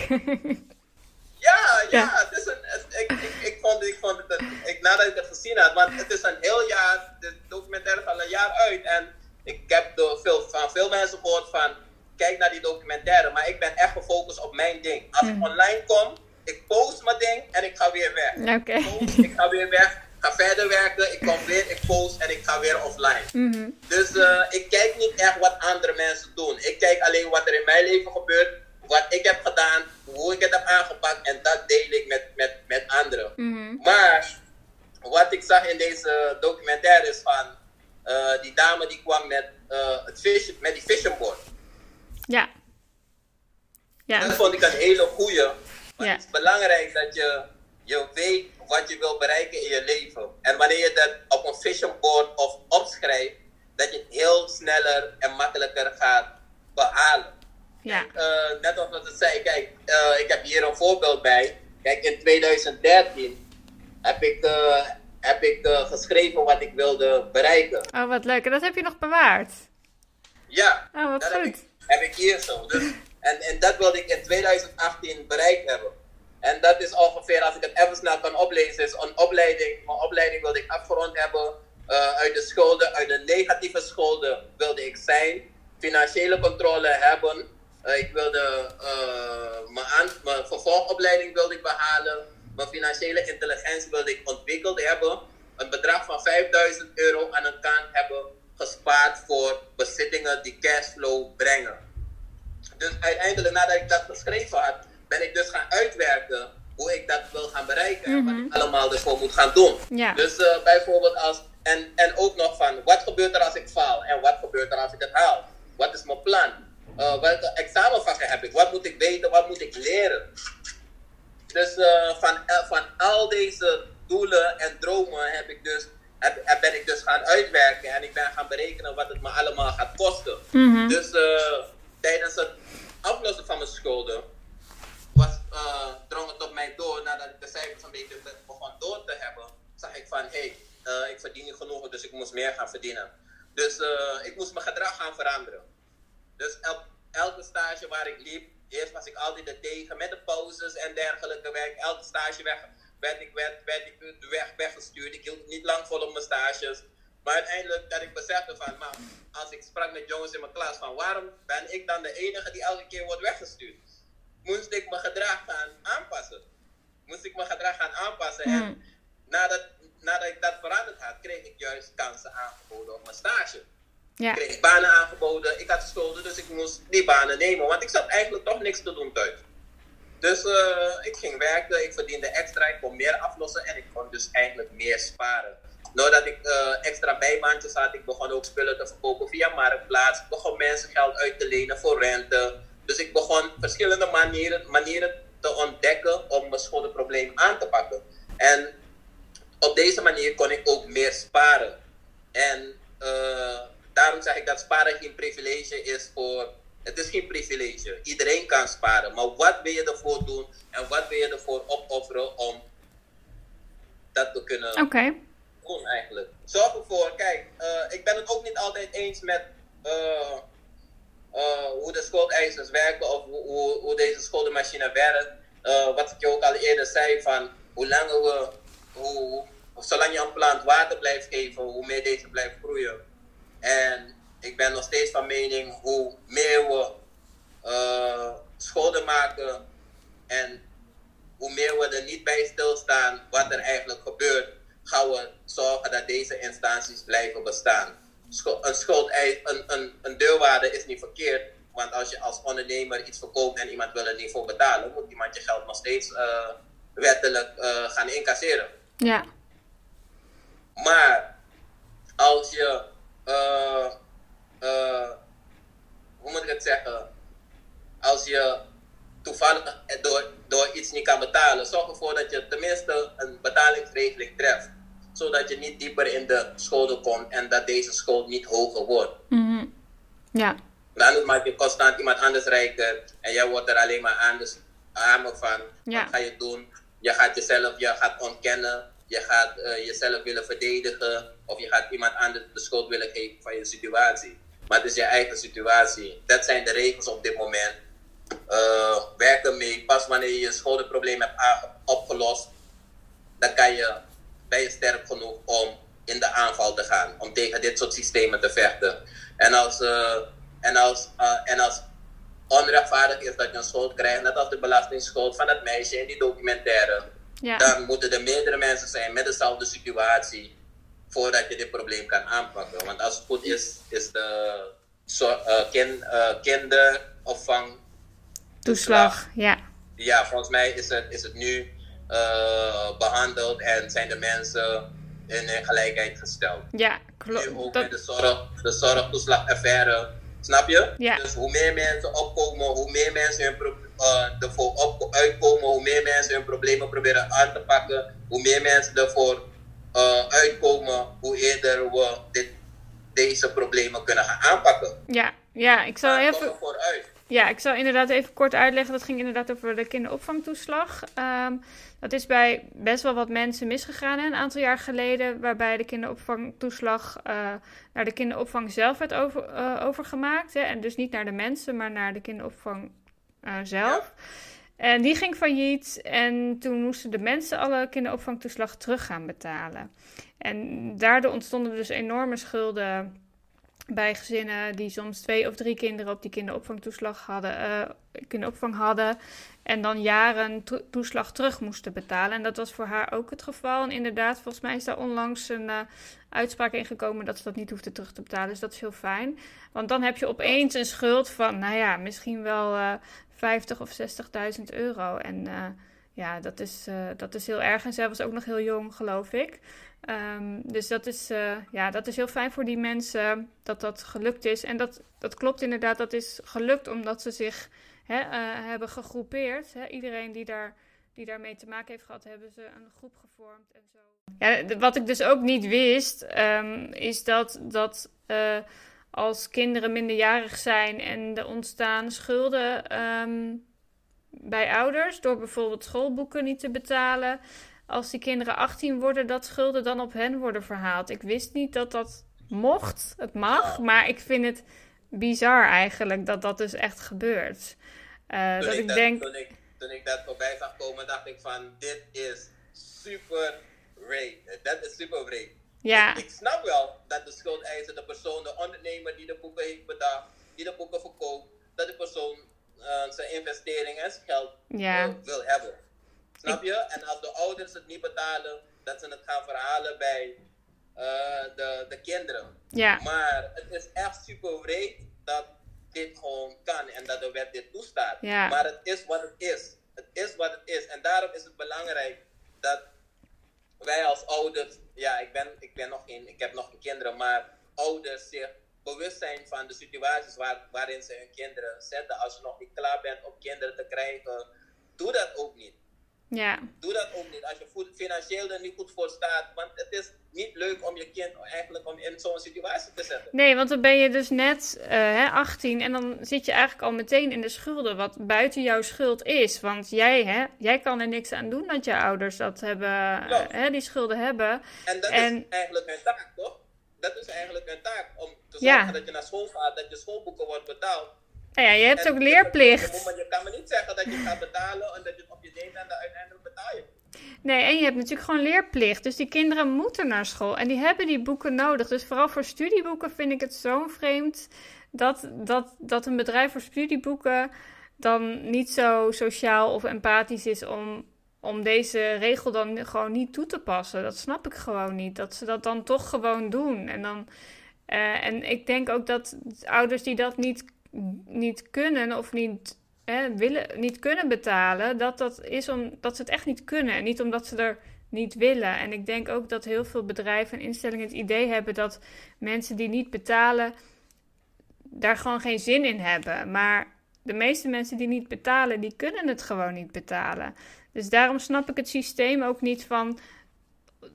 Ja, ja, Ja. Het is een, het- ik, ik, ik vond, ik vond het, ik, nadat ik het gezien had, want het is een heel jaar, de documentaire al een jaar uit en ik heb door veel, van veel mensen gehoord van, kijk naar die documentaire, maar ik ben echt gefocust op mijn ding. Als ik online kom, ik post mijn ding en ik ga weer weg. Oké. Ik ga weer weg, ga verder werken, ik kom weer, ik post en ik ga weer offline. Mhm. Dus eh, ik kijk niet echt wat andere mensen doen. Ik kijk alleen wat er in mijn leven gebeurt, wat ik heb gedaan, hoe ik het heb aangepakt en dat deel ik met, met, met anderen. Mhm. Maar wat ik zag in deze documentaire is van eh, die dame die kwam met, eh, het fish, met die fishing board. Ja. Ja. Dat vond ik een hele. Want Ja. het is belangrijk dat je, je weet wat je wil bereiken in je leven. En wanneer je dat op een vision board of opschrijft, dat je het heel sneller en makkelijker gaat behalen. Ja. Eh, net als wat ik zei, kijk, eh, ik heb hier een voorbeeld bij. Kijk, in 2013 heb ik, eh, heb ik geschreven wat ik wilde bereiken. Oh, wat leuk. En dat heb je nog bewaard. Ja, Oh, wat dat heb goed. ik, heb ik hier zo. Dus, en, en dat wilde ik in 2018 bereikt hebben. En dat is ongeveer, als ik het even snel kan oplezen, is een opleiding. Mijn opleiding wilde ik afgerond hebben. eh, uit de schulden, uit de negatieve schulden wilde ik zijn. Financiële controle hebben. Eh, ik wilde eh, mijn, aan, mijn vervolgopleiding ik behalen. Mijn financiële intelligentie wilde ik ontwikkeld hebben. Een bedrag van 5000 euro aan een kant hebben gespaard voor bezittingen die cashflow brengen. Dus uiteindelijk, nadat ik dat geschreven had, ben ik dus gaan uitwerken hoe ik dat wil gaan bereiken en wat ik allemaal ervoor moet gaan doen. Dus eh, bijvoorbeeld als, en, en ook nog van, wat gebeurt er als ik faal en wat gebeurt er als ik het haal? Wat is mijn plan? Eh, welke examenvakken heb ik? Wat moet ik weten? Wat moet ik leren? Dus eh, van, van al deze doelen en dromen heb ik dus, heb, heb- ben ik dus gaan uitwerken en ik ben gaan berekenen wat het me allemaal gaat kosten. Mhm. Dus eh, tijdens het aflossen van mijn schulden was, eh, drong het op mij door, nadat ik de cijfers een beetje be- begon door te hebben, zag ik van hé, hey, eh, ik verdien niet genoeg, dus ik moest meer gaan verdienen. Dus ik moest mijn gedrag gaan veranderen. Dus el- elke stage waar ik liep, eerst was ik altijd er tegen met de pauzes en dergelijke werk. Elke stage weg, werd ik, werd, werd ik weg, weggestuurd. Ik hield niet lang vol op mijn stages. Maar uiteindelijk dat ik besefte van, maar als ik sprak met jongens in mijn klas van waarom ben ik dan de enige die elke keer wordt weggestuurd? Moest ik mijn gedrag gaan aanpassen. Moest ik mijn gedrag gaan aanpassen. En nadat, nadat ik dat veranderd had, kreeg ik juist kansen aangeboden op mijn stage Ja. kreeg ik banen aangeboden. Ik had schulden, dus ik moest die banen nemen. Want ik zat eigenlijk toch niks te doen thuis. Dus eh, ik ging werken, ik verdiende extra, ik kon meer aflossen en ik kon dus eigenlijk meer sparen. Nadat ik eh, extra bijbaantjes had, ik begon ook spullen te verkopen via Marktplaats. Ik begon mensen geld uit te lenen voor rente. Dus ik begon verschillende manieren, manieren te ontdekken om mijn schuldenprobleem aan te pakken. En op deze manier kon ik ook meer sparen. En eh, daarom zeg ik dat sparen geen privilege is voor. Het is geen privilege. Iedereen kan sparen. Maar wat wil je ervoor doen en wat wil je ervoor opofferen om dat te kunnen Oké. doen eigenlijk? Zorg ervoor, kijk, eh, ik ben het ook niet altijd eens met eh, eh, hoe de schuldeisers werken of hoe, hoe, hoe deze schuldenmachine werkt. Wat ik je ook al eerder zei, van hoe langer we, hoe, zolang je een plant water blijft geven, hoe meer deze blijft groeien. En ik ben nog steeds van mening hoe meer we uh, schulden maken en hoe meer we er niet bij stilstaan wat er eigenlijk gebeurt, gaan we zorgen dat deze instanties blijven bestaan. Een schuld, een, een, een deurwaarde is niet verkeerd, want als je als ondernemer iets verkoopt en iemand wil er niet voor betalen, moet iemand je geld nog steeds uh, wettelijk uh, gaan incasseren. Ja. Maar als je, uh, hoe moet ik het zeggen, als je toevallig door, door iets niet kan betalen, zorg ervoor dat je tenminste een betalingsregeling treft. Zodat je niet dieper in de schulden komt en dat deze schuld niet hoger wordt. Mm Ja. Dan maak je constant iemand anders rijker en jij wordt er alleen maar aan de armen van. Ja. Wat ga je doen? Je gaat jezelf je gaat ontkennen. Je gaat uh, jezelf willen verdedigen. Of je gaat iemand anders de schuld willen geven van je situatie. Maar het is je eigen situatie. Dat zijn de regels op dit moment. Uh, werk ermee. Pas wanneer je je schuldenprobleem hebt opgelost, dan kan je, ben je sterk genoeg om in de aanval te gaan. Om tegen dit soort systemen te vechten. En als, uh, en als, uh, en als onrechtvaardig is dat je een schuld krijgt, net als de belastingsschuld van dat meisje in die documentaire, ja. dan moeten er meerdere mensen zijn met dezelfde situatie voordat je dit probleem kan aanpakken. Want als het goed is, is de kind, kinderopvang toeslag. Ja. Ja, volgens mij is het, is het nu uh, behandeld en zijn de mensen in gelijkheid gesteld. Ja, klopt. Nu ook dat... met de, zorg, de zorgtoeslagaffaire. Snap je? Ja. Dus hoe meer mensen opkomen, hoe meer mensen hun pro uh, ervoor op uitkomen, hoe meer mensen hun problemen proberen aan te pakken, hoe meer mensen ervoor uh, uitkomen, hoe eerder we dit, deze problemen kunnen gaan aanpakken. Ja, ja ik zal maar even. Vooruit. Ja, ik zal inderdaad even kort uitleggen. Dat ging inderdaad over de kinderopvangtoeslag. Um, dat is bij best wel wat mensen misgegaan hè, een aantal jaar geleden, waarbij de kinderopvangtoeslag uh, naar de kinderopvang zelf werd over, uh, overgemaakt. Hè, en dus niet naar de mensen, maar naar de kinderopvang zelf. Ja. En die ging failliet en toen moesten de mensen alle kinderopvangtoeslag terug gaan betalen. En daardoor ontstonden dus enorme schulden bij gezinnen die soms twee of drie kinderen op die kinderopvangtoeslag hadden, uh, kinderopvang hadden. En dan jaren to toeslag terug moesten betalen. En dat was voor haar ook het geval. En inderdaad, volgens mij is daar onlangs een uh, uitspraak in gekomen dat ze dat niet hoefde terug te betalen. Dus dat is heel fijn. Want dan heb je opeens een schuld van, nou ja, misschien wel uh, 50 of 60.000 euro. En uh, ja, dat is, dat is heel erg. En zij was ook nog heel jong, geloof ik. Um, dus dat is, ja, dat is heel fijn voor die mensen dat dat gelukt is. En dat, dat klopt inderdaad, dat is gelukt omdat ze zich hè, hebben gegroepeerd. Hè. Iedereen die, daar, die daarmee te maken heeft gehad, hebben ze een groep gevormd en zo. Ja, wat ik dus ook niet wist, um, is dat, dat uh, als kinderen minderjarig zijn en er ontstaan schulden um, bij ouders door bijvoorbeeld schoolboeken niet te betalen als die kinderen 18 worden, dat schulden dan op hen worden verhaald. Ik wist niet dat dat mocht. Het mag, maar ik vind het bizar eigenlijk dat dat dus echt gebeurt. Uh, dat ik, denk. Toen ik, dat voorbij zag komen, dacht ik van dit is super rape. Dat is super rape. Ja. Ik, ik, snap wel dat de schuldeiser, de persoon, de ondernemer die de boeken heeft bedacht, die de boeken verkoopt, dat de persoon uh, zijn investering en zijn geld ja. uh, wil hebben. Snap je? En als de ouders het niet betalen, dat ze het gaan verhalen bij uh, de, de kinderen. Ja. Maar het is echt super breed dat dit gewoon kan en dat de wet dit toestaat. Ja. Maar het is wat het is. Het is wat het is. En daarom is het belangrijk dat wij als ouders, ja, ik ben, ik ben nog geen, ik heb nog geen kinderen, maar ouders zich bewust zijn van de situaties waar, waarin ze hun kinderen zetten. Als je nog niet klaar bent om kinderen te krijgen, doe dat ook niet. Ja. Doe dat ook niet als je financieel er niet goed voor staat. Want het is niet leuk om je kind eigenlijk om in zo'n situatie te zetten. Nee, want dan ben je dus net uh, hè, 18 en dan zit je eigenlijk al meteen in de schulden. Wat buiten jouw schuld is. Want jij, hè, jij kan er niks aan doen dat je ouders dat hebben, uh, hè, die schulden hebben. En dat en... is eigenlijk hun taak, toch? Dat is eigenlijk hun taak. Om te zorgen Ja. dat je naar school gaat, dat je schoolboeken wordt betaald. Nou ja, je hebt En ook leerplicht. Je, moet- je kan me niet zeggen dat je gaat betalen en dat je het op je neemt en uiteindelijk betaal je. Nee, en je hebt natuurlijk gewoon leerplicht. Dus die kinderen moeten naar school. En die hebben die boeken nodig. Dus vooral voor studieboeken vind ik het zo vreemd dat, dat, dat een bedrijf voor studieboeken dan niet zo sociaal of empathisch is om, om deze regel dan gewoon niet toe te passen. Dat snap ik gewoon niet. Dat ze dat dan toch gewoon doen. En, dan, uh, en ik denk ook dat ouders die dat niet, niet kunnen of niet, hè, willen, niet kunnen betalen, dat dat is omdat ze het echt niet kunnen. En niet omdat ze er niet willen. En ik denk ook dat heel veel bedrijven en instellingen het idee hebben dat mensen die niet betalen daar gewoon geen zin in hebben. Maar de meeste mensen die niet betalen, die kunnen het gewoon niet betalen. Dus daarom snap ik het systeem ook niet van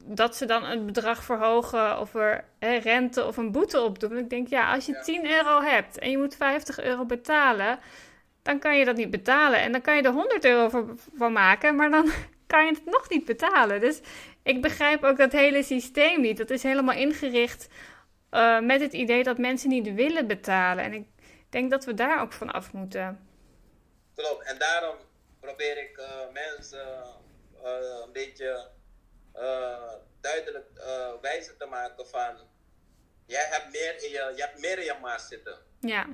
dat ze dan een bedrag verhogen of er hè, rente of een boete op doen. Ik denk, ja, als je 10 euro hebt en je moet 50 euro betalen, dan kan je dat niet betalen. En dan kan je er 100 euro van maken, maar dan kan je het nog niet betalen. Dus ik begrijp ook dat hele systeem niet. Dat is helemaal ingericht uh, met het idee dat mensen niet willen betalen. En ik denk dat we daar ook van af moeten. Klopt, en daarom probeer ik uh, mensen uh, een beetje te maken van... Jij hebt meer in je, je, hebt meer in je maas zitten. Ja.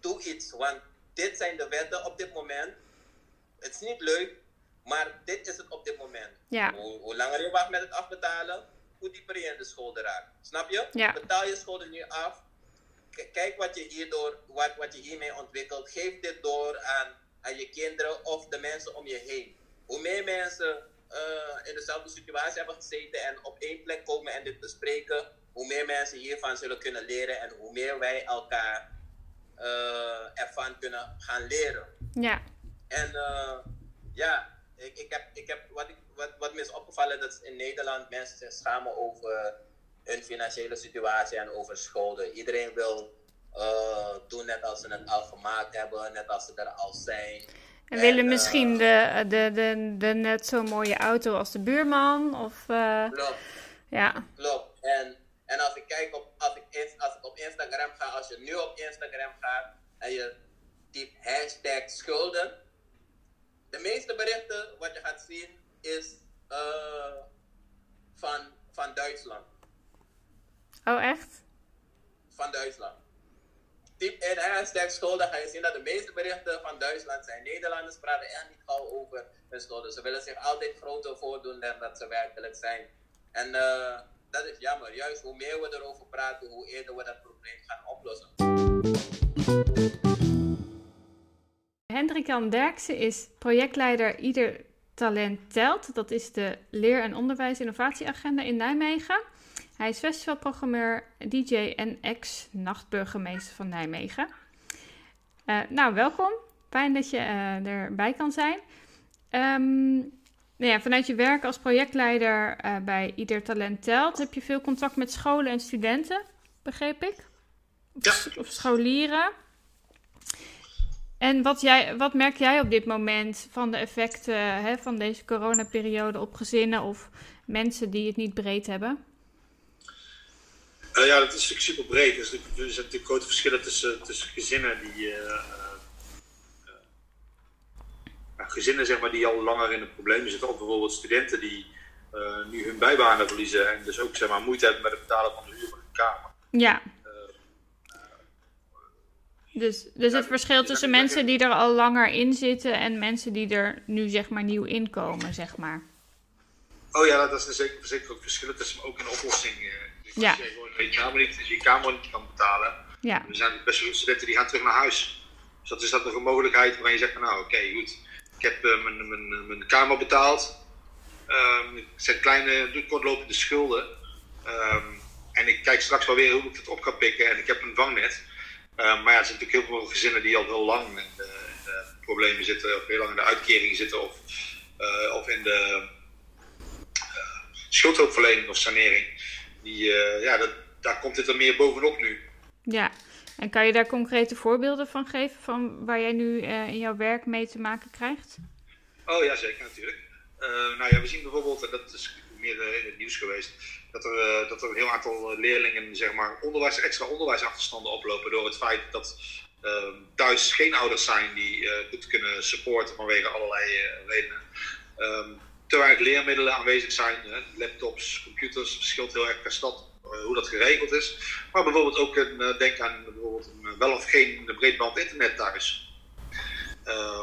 Doe iets, want dit zijn de wetten op dit moment. Het is niet leuk, maar dit is het op dit moment. Ja. Hoe, hoe langer je wacht met het afbetalen, hoe dieper je in de schulden raakt. Snap je? Ja. Betaal je schulden nu af. kijk wat je, hierdoor, wat, wat je hiermee ontwikkelt. Geef dit door aan, aan je kinderen of de mensen om je heen. Hoe meer mensen uh, in dezelfde situatie hebben gezeten en op één plek komen en dit bespreken, hoe meer mensen hiervan zullen kunnen leren en hoe meer wij elkaar uh, ervan kunnen gaan leren. Ja. En uh, ja, ik, ik, heb, ik heb wat ik wat, wat me is opgevallen, dat in Nederland mensen zich schamen over hun financiële situatie en over schulden. Iedereen wil doen net als ze het al gemaakt hebben, net als ze er al zijn. En, en willen uh, misschien de, de, de, de net zo mooie auto als de buurman? Of, uh, klopt. Ja. Klopt. En, en als ik kijk op, als ik, als ik op Instagram ga, als je nu op Instagram gaat en je typt hashtag schulden, de meeste berichten wat je gaat zien is uh, van, van Duitsland. Oh, echt? Van Duitsland. Typ in hashtag schulden ga je zien dat de meeste berichten van Duitsland zijn. Nederlanders praten echt niet gauw over hun schulden. Ze willen zich altijd groter voordoen dan dat ze werkelijk zijn. En uh, dat is jammer. Juist hoe meer we erover praten, hoe eerder we dat probleem gaan oplossen. Hendrik Jan Derksen is projectleider Ieder Talent Telt. Dat is de leer- en onderwijs-innovatieagenda in Nijmegen. Hij is festivalprogrammeur, DJ en ex-nachtburgemeester van Nijmegen. Uh, nou, welkom. Fijn dat je uh, erbij kan zijn. Um, nou ja, vanuit je werk als projectleider uh, bij Ieder Talent Telt heb je veel contact met scholen en studenten, begreep ik? Ja. Of scholieren. En wat, jij, wat merk jij op dit moment van de effecten hè, van deze coronaperiode op gezinnen of mensen die het niet breed hebben? Uh, ja, dat is natuurlijk super breed. Er zijn natuurlijk grote verschillen tussen, tussen gezinnen die. Uh, uh, gezinnen zeg maar, die al langer in de problemen zitten, of bijvoorbeeld studenten die nu hun bijbanen verliezen en dus ook zeg maar, moeite hebben met het betalen van de huur van hun kamer. Ja. Dus, dus het verschil tussen mensen die er al langer in zitten en mensen die er nu zeg maar nieuw inkomen, zeg maar. Oh ja, dat is zeker, zeker ook verschillen tussen ook in de oplossing. Dus ja. Als je gewoon je kamer niet, je kamer niet kan betalen, ja. er zijn best wel studenten die gaan terug naar huis. Dus dat is dat nog een mogelijkheid waarin je zegt van nou oké okay, goed, ik heb uh, mijn, mijn, mijn kamer betaald. Um, het zijn kleine, kortlopende schulden. Um, en ik kijk straks wel weer hoe ik het op ga pikken en ik heb een vangnet. Uh, maar ja, er zijn natuurlijk heel veel gezinnen die al heel lang in de, in de problemen zitten, of heel lang in de uitkering zitten, of, uh, of in de uh, schuldhulpverlening of sanering. Die, ja, dat, daar komt dit er meer bovenop nu. Ja, en kan je daar concrete voorbeelden van geven, van waar jij nu in jouw werk mee te maken krijgt? Oh ja, zeker natuurlijk. nou ja, we zien bijvoorbeeld, en dat is meer in het nieuws geweest, dat er, dat er een heel aantal leerlingen zeg maar, onderwijs, extra onderwijsachterstanden oplopen door het feit dat uh, thuis geen ouders zijn die uh, goed kunnen supporten vanwege allerlei redenen. Um, te weinig leermiddelen aanwezig zijn. Laptops, computers, verschilt heel erg per stad eh, hoe dat geregeld is. Maar bijvoorbeeld ook een, eh, denk aan bijvoorbeeld een, wel of geen breedband internet thuis.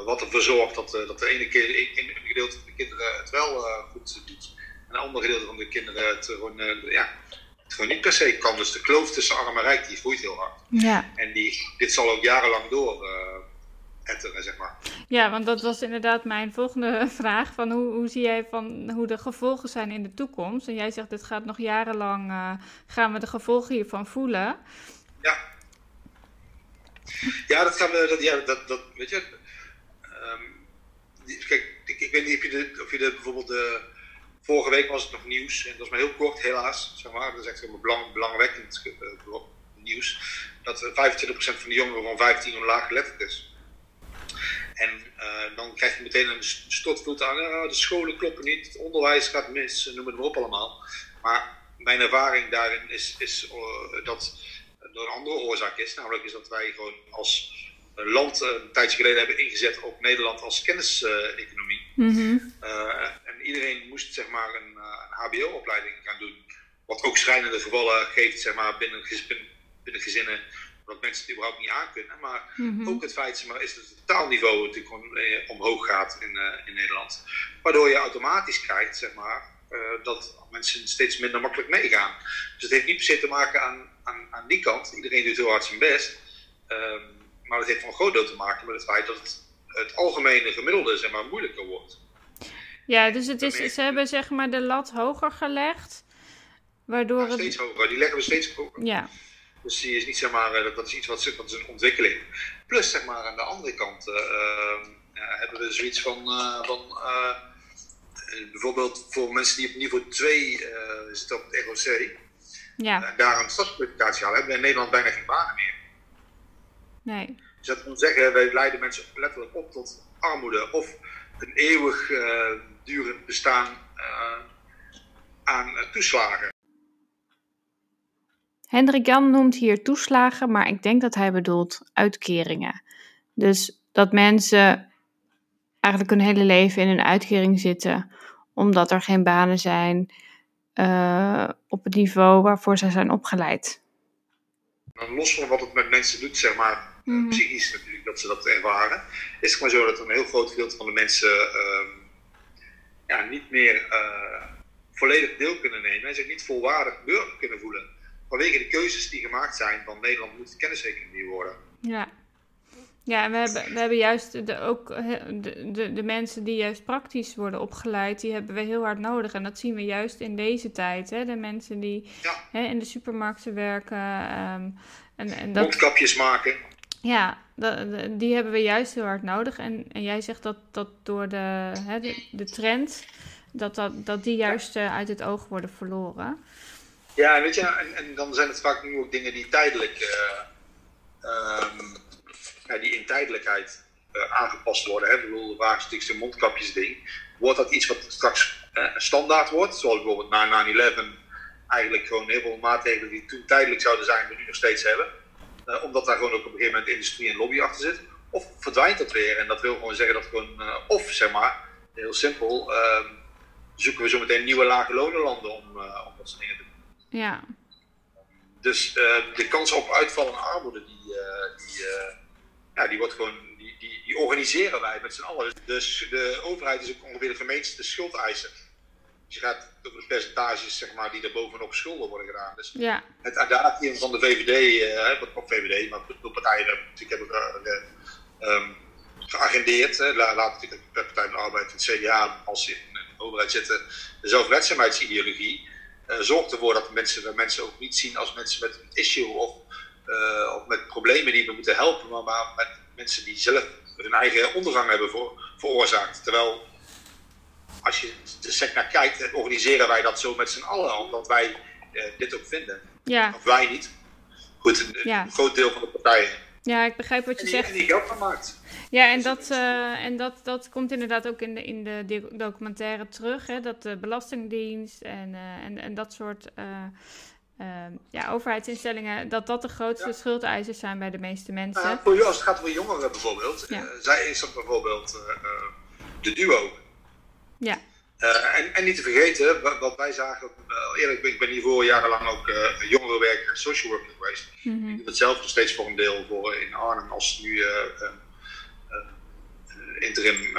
wat ervoor zorgt dat, dat de ene keer in, in, gedeelte van de kinderen het wel goed doet. En een ander gedeelte van de kinderen het gewoon, ja, het gewoon niet per se kan. Dus de kloof tussen arm en rijk die groeit heel hard. Ja. En die, dit zal ook jarenlang door etteren, zeg maar. Ja, want dat was inderdaad mijn volgende vraag. Van hoe, hoe zie jij van hoe de gevolgen zijn in de toekomst? En jij zegt, dit gaat nog jarenlang, uh, gaan we de gevolgen hiervan voelen. Ja. Ja, dat gaan we, dat, ja, dat, dat weet je. Um, kijk, ik, ik, weet niet of je, de, of je de, bijvoorbeeld de, vorige week was het nog nieuws, en dat is maar heel kort helaas, zeg maar, dat is echt een belang, belangwekkend uh, nieuws, dat 25% van de jongeren van 15 omlaag geletterd is. En uh, dan krijg je meteen een stortvloed aan. Uh, de scholen kloppen niet, het onderwijs gaat mis, noem het maar op allemaal. Maar mijn ervaring daarin is, is uh, dat er een andere oorzaak is. Namelijk is dat wij gewoon als land een tijdje geleden hebben ingezet op Nederland als kenniseconomie. Mm -hmm. en iedereen moest zeg maar een, een HBO-opleiding gaan doen. Wat ook schrijnende gevallen geeft zeg maar, binnen, binnen gezinnen dat mensen het überhaupt niet aankunnen. Maar Mhm. ook het feit zeg maar, is dat het taalniveau natuurlijk eh, omhoog gaat in, eh, in Nederland. Waardoor je automatisch krijgt zeg maar, eh, dat mensen steeds minder makkelijk meegaan. Dus het heeft niet per se te maken aan, aan, aan die kant. Iedereen doet heel hard zijn best. Ehm, maar het heeft een groot deel te maken met het feit dat het, het algemene gemiddelde zeg maar, moeilijker wordt. Ja, dus het is, ze hebben zeg maar de lat hoger gelegd. Waardoor het... steeds hoger, die leggen we steeds hoger. Ja, Dus die is niet zeg maar, eh, dat, dat is iets wat, zit- dat is een ontwikkeling. Plus zeg maar aan de andere kant eh, eh, ja, hebben we zoiets van, eh, van bijvoorbeeld voor mensen die op niveau 2 eh, zitten op het ROC, ja, daar een stadskwalificatie halen, hebben we in Nederland bijna geen banen meer. nee. Dus dat wil zeggen, wij leiden mensen letterlijk op tot armoede of een eeuwig durend bestaan aan toeslagen. Hendrik Jan noemt hier toeslagen, maar ik denk dat hij bedoelt uitkeringen. Dus dat mensen eigenlijk hun hele leven in een uitkering zitten, omdat er geen banen zijn eh, op het niveau waarvoor zij zijn opgeleid. Dan los van wat het met mensen doet, zeg maar, Mhm. psychisch natuurlijk, dat ze dat ervaren, is het maar zo dat een heel groot gedeelte van de mensen ehm, ja, niet meer eh, volledig deel kunnen nemen en zich niet volwaardig burger kunnen voelen. Vanwege de keuzes die gemaakt zijn van Nederland moet kenniseconomie worden. Ja. Ja, we hebben, we hebben juist de, ook de, de, de mensen die juist praktisch worden opgeleid, die hebben we heel hard nodig. En dat zien we juist in deze tijd. Hè? De mensen die Ja. hè, in de supermarkten werken. ehm, en, en dat, Mondkapjes maken. ja, die hebben we juist heel hard nodig. En, en jij zegt dat, dat door de, hè, de, de trend, dat, dat, dat die juist eh, uit het oog worden verloren. Ja, weet je, en, dan zijn het vaak nu ook dingen die tijdelijk, eh, ehm, die in tijdelijkheid eh, aangepast worden. Hè? Ik bedoel, waar is zo'n mondkapjesding? Wordt dat iets wat straks eh, standaard wordt? Zoals bijvoorbeeld na 9-11 eigenlijk gewoon heel veel maatregelen die toen tijdelijk zouden zijn, we nu nog steeds hebben. Omdat daar gewoon ook op een gegeven moment industrie en lobby achter zit. Of verdwijnt dat weer? En dat wil gewoon zeggen dat gewoon, of zeg maar, heel simpel, ehm, zoeken we zo meteen nieuwe lage lonenlanden om, om dat soort dingen te. Ja, Dus eh, de kans op uitval en armoede, die, eh, die, eh, ja, die wordt gewoon, die, die, die organiseren wij met z'n allen. Dus de overheid is ook ongeveer de gemeenste schuldeiser. Dus je gaat over de percentages zeg maar, die er bovenop schulden worden gedaan. Dus ja, het adagium van de VVD, wat op VVD, maar de partijen hebben natuurlijk ehm, geagendeerd. Hè. Laat natuurlijk de Partij van de Arbeid en het CDA, als in de overheid zitten, de zelfredzaamheidsideologie. Eh zorgt ervoor dat mensen, mensen ook niet zien als mensen met een issue of, eh, of met problemen die we moeten helpen, maar, maar met mensen die zelf hun eigen ondergang hebben voor, veroorzaakt. Terwijl als je er sec naar kijkt, eh, organiseren wij dat zo met z'n allen, omdat wij eh, dit ook vinden. ja, Of wij niet. Goed, een, Ja. een groot deel van de partijen. Ja, ik begrijp wat je die, zegt. die. Ja, en, dat, eh, en dat, dat komt inderdaad ook in de, in de documentaire terug. Hè, dat de Belastingdienst en, eh, en, en dat soort eh, eh, ja, overheidsinstellingen, dat dat de grootste Ja. schuldeisers zijn bij de meeste mensen. Nou, voor, als het gaat over jongeren bijvoorbeeld. Ja. zij is dat bijvoorbeeld de duo. Ja. Uh, en, en, niet te vergeten, wat, wat wij zagen, uh, eerlijk, ik ben hiervoor jarenlang ook uh, jongerenwerker en social worker geweest. Mm -hmm. Ik doe het zelf nog steeds voor een deel voor in Arnhem als nu interim,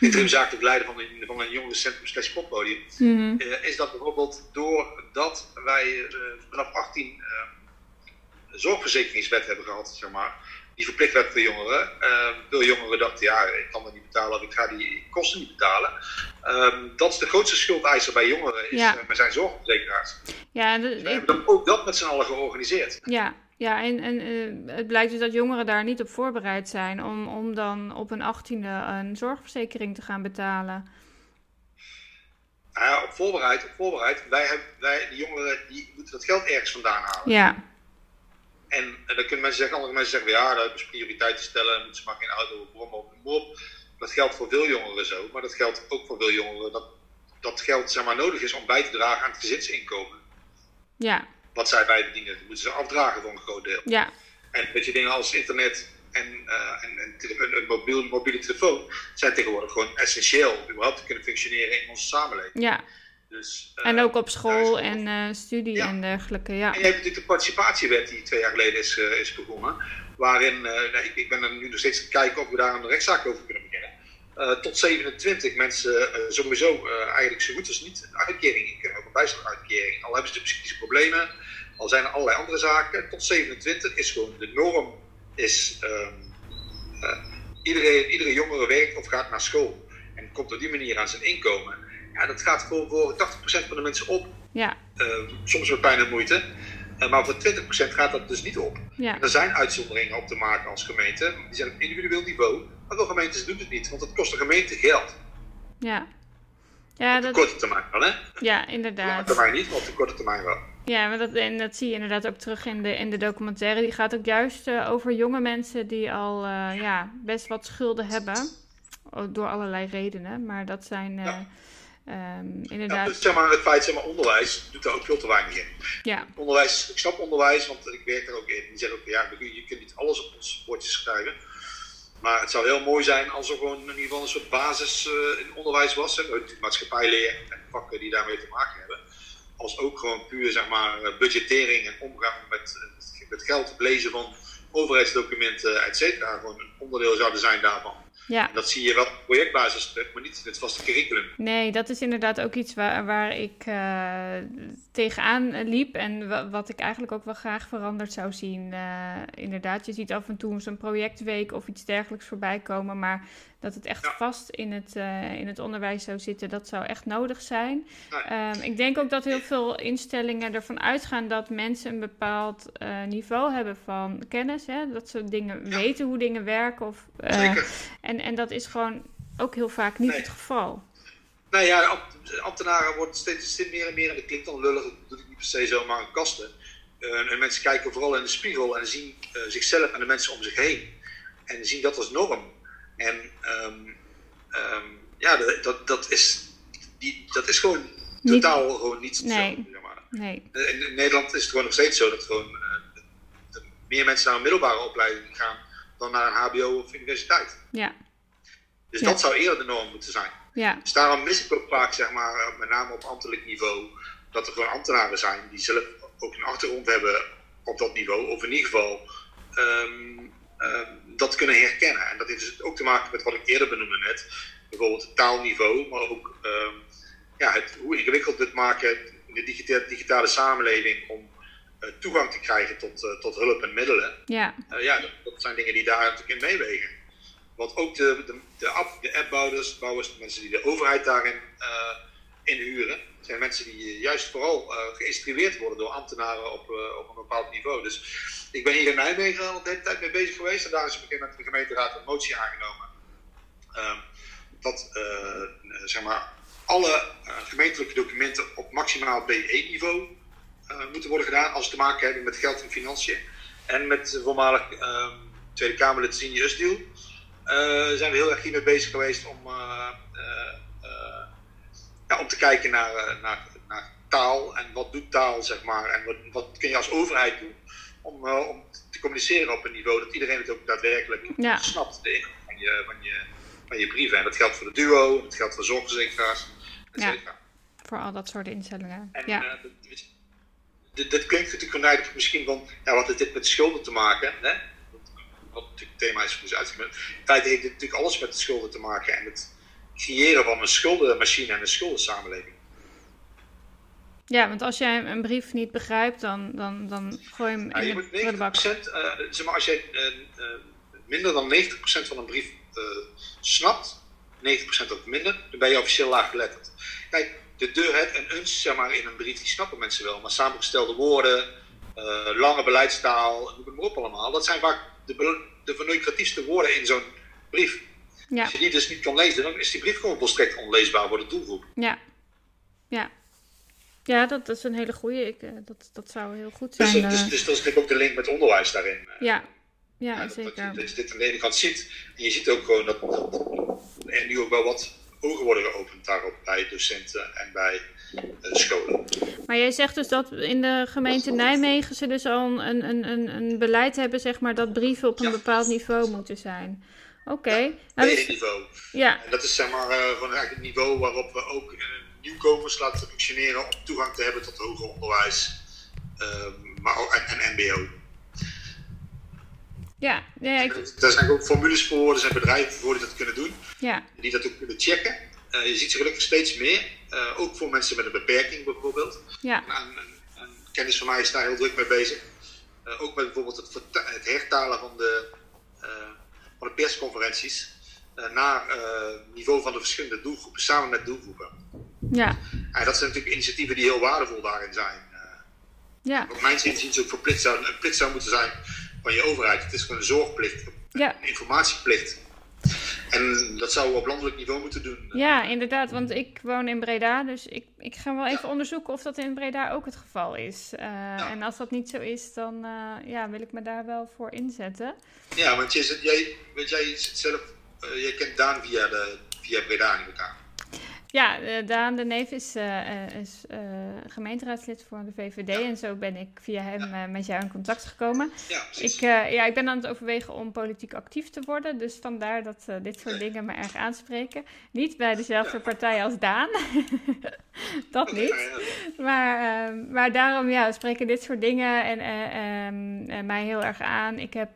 interim zakelijk leider van een, van een jongerencentrum slash poppodium. Mm -hmm. is dat bijvoorbeeld doordat wij vanaf 18 zorgverzekeringswet hebben gehad, zeg maar, die verplicht werd voor jongeren. Uh, veel jongeren dachten, ja, ik kan dat niet betalen of ik ga die kosten niet betalen. Um, dat is de grootste schuldeiser bij jongeren, is, ja. uh, zijn zorgverzekeraars. Ja, dus we hebben dan ook dat met z'n allen georganiseerd. Ja, ja en, en uh, het blijkt dus dat jongeren daar niet op voorbereid zijn om, om dan op een achttiende een zorgverzekering te gaan betalen. Nou ja, op voorbereid, op voorbereid. Wij, hebben, wij, die jongeren, die moeten dat geld ergens vandaan halen. Ja. En, en dan kunnen mensen zeggen, andere mensen zeggen, ja, dat is prioriteit te stellen, moeten ze maar geen auto of brom op op. Dat geldt voor veel jongeren zo, maar dat geldt ook voor veel jongeren dat dat geld zeg maar, nodig is om bij te dragen aan het gezinsinkomen. Ja. Wat zij bij bedienen, dat moeten ze afdragen voor een groot deel. Ja. En weet je, dingen als internet en, uh, en, en een, een mobiel, mobiele telefoon zijn tegenwoordig gewoon essentieel om überhaupt te kunnen functioneren in onze samenleving. Ja. Dus, uh, en ook op school en uh, studie ja. en dergelijke, ja. En je hebt natuurlijk de participatiewet die twee jaar geleden is, uh, is begonnen. Waarin, nee, ik, ik, ben er nu nog steeds aan het kijken of we daar een rechtszaak over kunnen beginnen. tot 27 mensen sowieso eigenlijk zo goed als niet een uitkering kunnen, ook een bijstandsuitkering. Al hebben ze de psychische problemen, al zijn er allerlei andere zaken. Tot 27 is gewoon de norm, is um, iedereen, iedere jongere werkt of gaat naar school. En komt op die manier aan zijn inkomen. Ja, dat gaat voor, voor 80% van de mensen op. Ja. Uh, soms met pijn en moeite. Uh, maar voor 20% gaat dat dus niet op. Ja. Er zijn uitzonderingen op te maken als gemeente. Die zijn op individueel niveau. Maar veel gemeentes doen het niet, want dat kost de gemeente geld. Ja. ja op de dat... korte termijn wel, hè? Ja, inderdaad. Op de termijn niet, maar op de korte termijn wel. Ja, maar dat, en dat zie je inderdaad ook terug in de, in de documentaire. Die gaat ook juist uh, over jonge mensen die al ja, best wat schulden hebben. Door allerlei redenen. Maar dat zijn... Ja Um, inderdaad. Ja, zeg maar, het feit, zeg maar, onderwijs doet daar ook veel te weinig in. Ja. Onderwijs, ik snap onderwijs, want ik werk er ook in. Die zeggen ook, ja, je kunt niet alles op ons bordje schrijven. Maar het zou heel mooi zijn als er gewoon in ieder geval een soort basis uh, in onderwijs was. Hè, maatschappijleer en vakken die daarmee te maken hebben. Als ook gewoon puur, zeg maar, eh, budgettering en omgang met, met geld, het lezen van overheidsdocumenten, et cetera, gewoon een onderdeel zouden zijn daarvan. Ja. Dat zie je wel op projectbasis terug, maar niet in het vaste curriculum. Nee, dat is inderdaad ook iets waar, waar ik uh, tegenaan liep en wat ik eigenlijk ook wel graag veranderd zou zien. Uh, inderdaad, je ziet af en toe zo'n projectweek of iets dergelijks voorbij komen, maar dat het echt ja. vast in het, uh, in het onderwijs zou zitten, dat zou echt nodig zijn. Um, ik denk ook dat heel veel instellingen ervan uitgaan dat mensen een bepaald uh, niveau hebben van kennis. Hè? Dat ze dingen ja. weten hoe dingen werken. Of, en, en dat is gewoon ook heel vaak niet nee. het geval. Nou ja, ambtenaren worden steeds, steeds meer en meer, en dat klinkt dan lullig, dat doe ik niet per se zomaar in kasten. en mensen kijken vooral in de spiegel en zien zichzelf en de mensen om zich heen. En zien dat als norm. En um, um, ja, dat, dat, is, die, dat is gewoon niet, totaal gewoon niet nee, zo. Zeg maar. nee. In, in, Nederland is het gewoon nog steeds zo dat gewoon uh, meer mensen naar een middelbare opleiding gaan dan naar een HBO of universiteit. Ja. Dus ja. dat zou eerder de norm moeten zijn. Ja. Dus daarom mis ik ook vaak, zeg maar, met name op ambtelijk niveau, dat er gewoon ambtenaren zijn die zelf ook een achtergrond hebben op dat niveau, of in ieder geval um, um, dat kunnen herkennen. En dat heeft dus ook te maken met wat ik eerder benoemde net. Bijvoorbeeld het taalniveau, maar ook um, ja, het, hoe ingewikkeld het maken in de digitale, digitale samenleving om uh, toegang te krijgen tot, uh, tot hulp en middelen. Ja, uh, ja dat, dat, zijn dingen die daar natuurlijk in meewegen. Want ook de, de, de, app, de appbouwers, bouwers, mensen die de overheid daarin inhuren, zijn mensen die juist vooral geïnstrueerd worden door ambtenaren op, op een bepaald niveau. Dus ik ben hier in Nijmegen al de hele tijd mee bezig geweest. En daar is op een gegeven moment de gemeenteraad een motie aangenomen. Um, dat uh, zeg maar, alle uh, gemeentelijke documenten op maximaal BE-niveau uh, moeten worden gedaan als ze te maken hebben met geld en financiën. En met voormalig um, Tweede Kamerlid Sini Usdiel zijn we heel erg hiermee bezig geweest om, ja, om te kijken naar, naar, naar, taal en wat doet taal, zeg maar. En wat, wat kun je als overheid doen om, uh, om te communiceren op een niveau dat iedereen het ook daadwerkelijk ja. snapt. De inhoud van je, van je, van je brieven. En dat geldt voor de duo, dat geldt voor zorgverzekeraars, et Ja. Voor al dat soort instellingen. En Ja. eh, dit- dit- dit, dit klinkt natuurlijk vanuit misschien van, ja, wat heeft dit met schulden te maken? Hè? Wat natuurlijk het thema is voor uitzending. In feite heeft dit natuurlijk alles met schulden te maken en het creëren van een schuldenmachine en een schuldensamenleving. ja, want als jij een brief niet begrijpt, dan, dan, dan gooi je hem Ja, je in de moet prullenbak. 90%, eh, zeg maar, als jij eh, eh, minder dan 90% van een brief snapt, 90% of minder, dan ben je officieel laaggeletterd. Kijk, de deur, het en uns, zeg maar, in een brief, die snappen mensen wel, maar samengestelde woorden, lange beleidstaal, noem het maar op allemaal, dat zijn vaak de, de woorden in zo'n brief. Ja, Als je die dus niet kan lezen, dan is die brief gewoon volstrekt onleesbaar voor de doelgroep. ja. Ja. Ja, dat, dat is een hele goeie. Ik, eh, dat, dat zou heel goed Dus, zijn. eh, dus, eh. dus dat is natuurlijk ook de link met onderwijs daarin. eh. ja. ja, Ja, dat, dat, zeker. dat je dit aan de ene kant ziet. En je ziet ook gewoon dat, dat er nu ook wel wat ogen worden geopend daarop bij docenten en bij eh, scholen. Maar jij zegt dus dat in de gemeente Nijmegen ze dus al een, een, een, een beleid hebben, zeg maar, dat brieven op een Ja. bepaald niveau moeten zijn. Oké. Nou, dus- niveau. ja, En dat is zeg maar eh, gewoon eigenlijk het niveau waarop we ook eh, nieuwkomers laten functioneren om toegang te hebben tot hoger onderwijs. eh, maar ook, en, en MBO. Ja, ja, ik, Daar zijn ook formules voor, er zijn bedrijven voor die dat kunnen doen. ja, die dat ook kunnen checken. Eh, je ziet ze gelukkig steeds meer. Eh, ook voor mensen met een beperking bijvoorbeeld. ja, Een, een, een kennis van mij is daar heel druk mee bezig. Eh, ook met bijvoorbeeld het, het hertalen van de, van de persconferenties naar eh, niveau van de verschillende doelgroepen, samen met doelgroepen. ja, En dat zijn natuurlijk initiatieven die heel waardevol daarin zijn. Ja, wat mijn inziens ook verplicht zou, een plicht zou moeten zijn van je overheid. Het is gewoon een zorgplicht, ja. een informatieplicht. En dat zouden we op landelijk niveau moeten doen. Ja, inderdaad, want ik woon in Breda, dus ik, ik ga wel even onderzoeken of dat in Breda ook het geval is. Eh, En als dat niet zo is, dan eh, ja, wil ik me daar wel voor inzetten. Ja, want je jij, weet jij zit zelf, eh, jij kent Daan via, de, via Breda in elkaar. Ja, eh, Daan de Neef is, eh, eh, is gemeenteraadslid voor de VVD en zo ben ik via hem met jou in contact gekomen. Ja, precies. Ik, ja, ik ben aan het overwegen om politiek actief te worden, dus vandaar dat dit soort dingen me erg aanspreken. Niet bij dezelfde partij als Daan, dat niet. Maar, ehm, maar daarom ja, spreken dit soort dingen en, eh, ehm, eh, mij heel erg aan. Ik heb,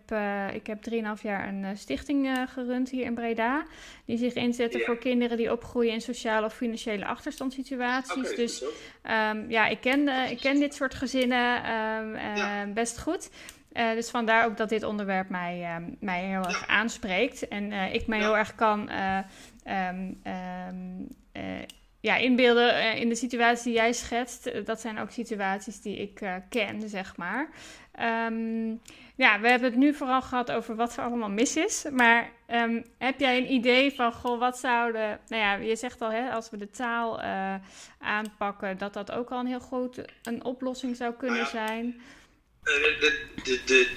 ik heb 3,5 jaar een stichting gerund hier in Breda. Die zich inzetten voor kinderen die opgroeien in sociale financiële achterstandssituaties. Dus. Ehm, ja, ik ken, eh, ik ken dit soort gezinnen ehm, eh, Ja. best goed. Eh, dus vandaar ook dat dit onderwerp mij, ehm, mij heel erg aanspreekt. En ik me Ja. heel erg kan ja, inbeelden in de situatie die jij schetst. Dat zijn ook situaties die ik ken, zeg maar. Ehm, ja, we hebben het nu vooral gehad over wat er allemaal mis is. Maar ehm, heb jij een idee van, goh, wat zouden... Nou ja, je zegt al, hè, als we de taal eh, aanpakken... dat dat ook al een heel groot een oplossing zou kunnen Nou ja. zijn. De, de,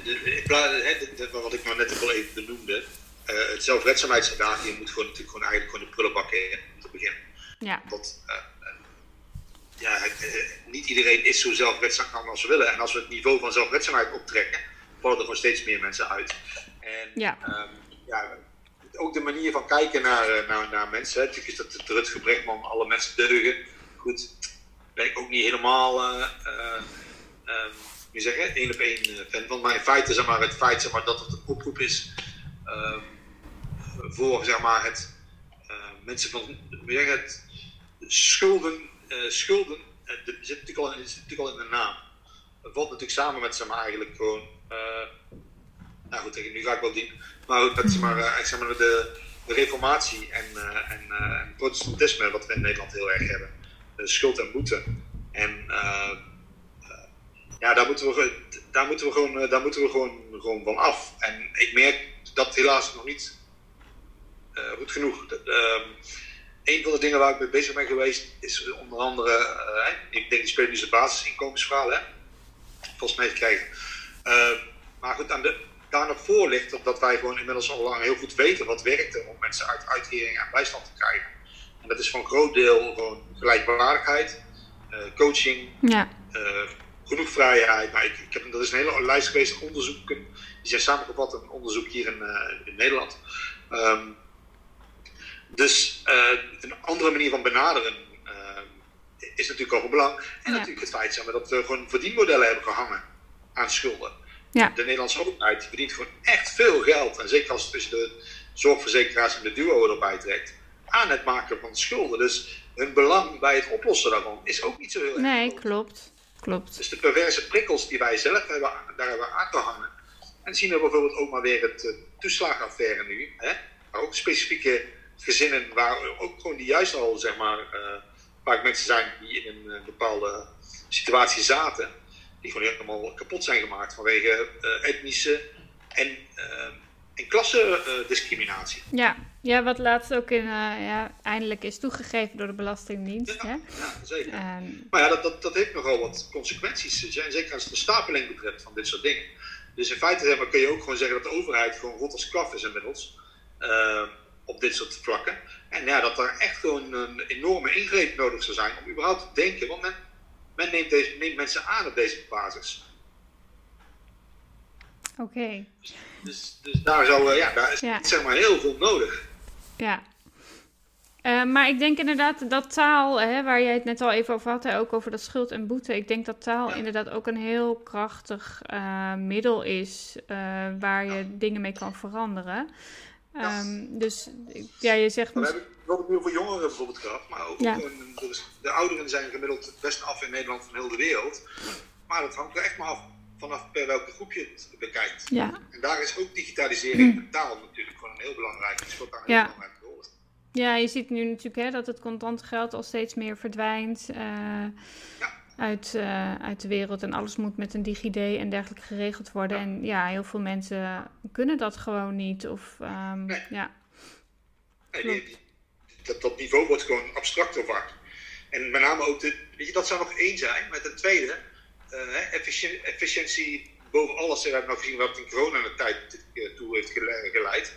de, wat ik nou net al even benoemde, eh, het zelfredzaamheidsstadium moet gewoon natuurlijk gewoon eigenlijk gewoon de prullenbak in om te beginnen. Ja, Want eh, ja, niet iedereen is zo zelfredzaam als we willen. En als we het niveau van zelfredzaamheid optrekken, vallen er gewoon steeds meer mensen uit. En Ja. ehm, ja, ook de manier van kijken naar, eh, naar, naar mensen. Hè. Natuurlijk is dat het Rutger Brechtman, alle mensen deugen. Goed, ben ik ook niet helemaal, eh eh, ehm, hoe zeg je, één op één fan van. Maar in feite, zeg maar, het feit zeg maar, dat het een oproep is ehm, voor zeg maar, het mensen van, zeg het, schulden, schulden, er zit natuurlijk al, in- zit natuurlijk al in de naam. Het valt natuurlijk samen met zeg maar, eigenlijk gewoon, nou goed, nu ga ik wel diep, maar ook met zeg maar, eh, zeg maar, de, de reformatie en, eh, en eh, protestantisme, wat we in Nederland heel erg hebben. Schuld en boete. En eh, eh, ja, daar moeten we, daar moeten we, gewoon, eh, daar moeten we gewoon, gewoon van af. En ik merk dat helaas nog niet eh, goed genoeg. Dat, ehm, een van de dingen waar ik mee bezig ben geweest is onder andere, eh, ik denk die spelen nu zijn basisinkomensverhaal, hè? volgens mij krijgen. Eh, maar goed, aan de, daar nog voor ligt dat, dat wij gewoon inmiddels al lang heel goed weten wat werkte om mensen uit uitkering en bijstand te krijgen. En dat is voor een groot deel gewoon gelijkwaardigheid, eh, coaching, ja, eh, genoeg vrijheid. Maar ik, ik heb, dat is een hele lijst geweest van onderzoeken. Die zijn samengevat in een onderzoek hier in, in Nederland. Ehm, Dus uh, een andere manier van benaderen uh, is natuurlijk ook van belang. En Ja. natuurlijk het feit dat we gewoon verdienmodellen hebben gehangen aan schulden. Ja. De Nederlandse overheid die verdient gewoon echt veel geld. En zeker als het tussen de zorgverzekeraars en de duo erbij trekt. Aan het maken van schulden. Dus hun belang bij het oplossen daarvan is ook niet zo heel erg Nee, groot. klopt. Klopt. Dus de perverse prikkels die wij zelf hebben, daar hebben aan te hangen. En zien we bijvoorbeeld ook maar weer het uh, toeslagenaffaire nu. Hè? Maar ook specifieke gezinnen waar ook gewoon die juist al, zeg maar, uh, vaak mensen zijn die in een uh, bepaalde situatie zaten. Die gewoon helemaal kapot zijn gemaakt vanwege uh, etnische en, en klassendiscriminatie. Ja. ja, wat laatst ook in, uh, ja, eindelijk is toegegeven door de Belastingdienst. Ja, hè? ja zeker. Um, maar ja, dat, dat, dat heeft nogal wat consequenties. En zeker als het de stapeling betreft van dit soort dingen. Dus in feite zeg maar, kun je ook gewoon zeggen dat de overheid gewoon rot als kaf is inmiddels. Uh, op dit soort vlakken. En ja, dat er echt gewoon een enorme ingreep nodig zou zijn om überhaupt te denken. Want men, men neemt, deze, neemt mensen aan op deze basis. Oké. Okay. Dus, dus, daar, zou, ja, daar is ja. zeg maar heel veel nodig. Ja. Uh, maar ik denk inderdaad dat taal, hè, waar jij het net al even over had, hè, ook over dat schuld en boete. Ik denk dat taal ja. inderdaad ook een heel krachtig uh, middel is uh, waar je ja. dingen mee kan veranderen. Um, dus ja, je zegt. Maar we hebben wel heel veel jongeren bijvoorbeeld gehad, maar ook ja. dus de ouderen zijn gemiddeld het best af in Nederland van heel de wereld. Maar dat hangt er echt maar af vanaf per welke groep je het bekijkt. Ja. En daar is ook digitalisering en taal natuurlijk gewoon een heel belangrijk. Het speelt daar ja. heel belangrijke rol. Ja, je ziet nu natuurlijk hè, dat het contante geld al steeds meer verdwijnt uh, ja. Uit, uh, uit de wereld. En alles moet met een DigiD en dergelijke geregeld worden. En ja, heel veel mensen kunnen dat gewoon niet. Of, um, nee. ja. Nee, die, die, dat, dat niveau wordt gewoon abstracter vaak. En met name ook, de, weet je, dat zou nog één zijn. Met een tweede, uh, efficiëntie, efficiëntie boven alles. We hebben nou gezien wat in coronatijd toe heeft geleid.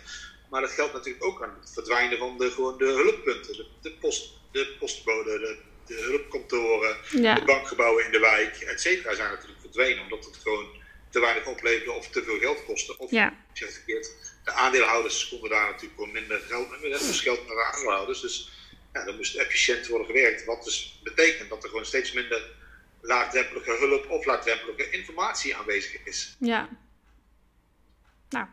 Maar dat geldt natuurlijk ook aan het verdwijnen van de, gewoon de hulppunten. De, de, post, de postbode, de, de hulpkantoren, ja. de bankgebouwen in de wijk, et cetera, zijn natuurlijk verdwenen. Omdat het gewoon te weinig opleverde of te veel geld kostte. Of, ja. zeg het verkeerd, de aandeelhouders konden daar natuurlijk gewoon minder geld. Dus geld naar de aandeelhouders. Dus ja, dan moest efficiënt worden gewerkt. Wat dus betekent dat er gewoon steeds minder laagdrempelige hulp of laagdrempelige informatie aanwezig is. Ja. Nou.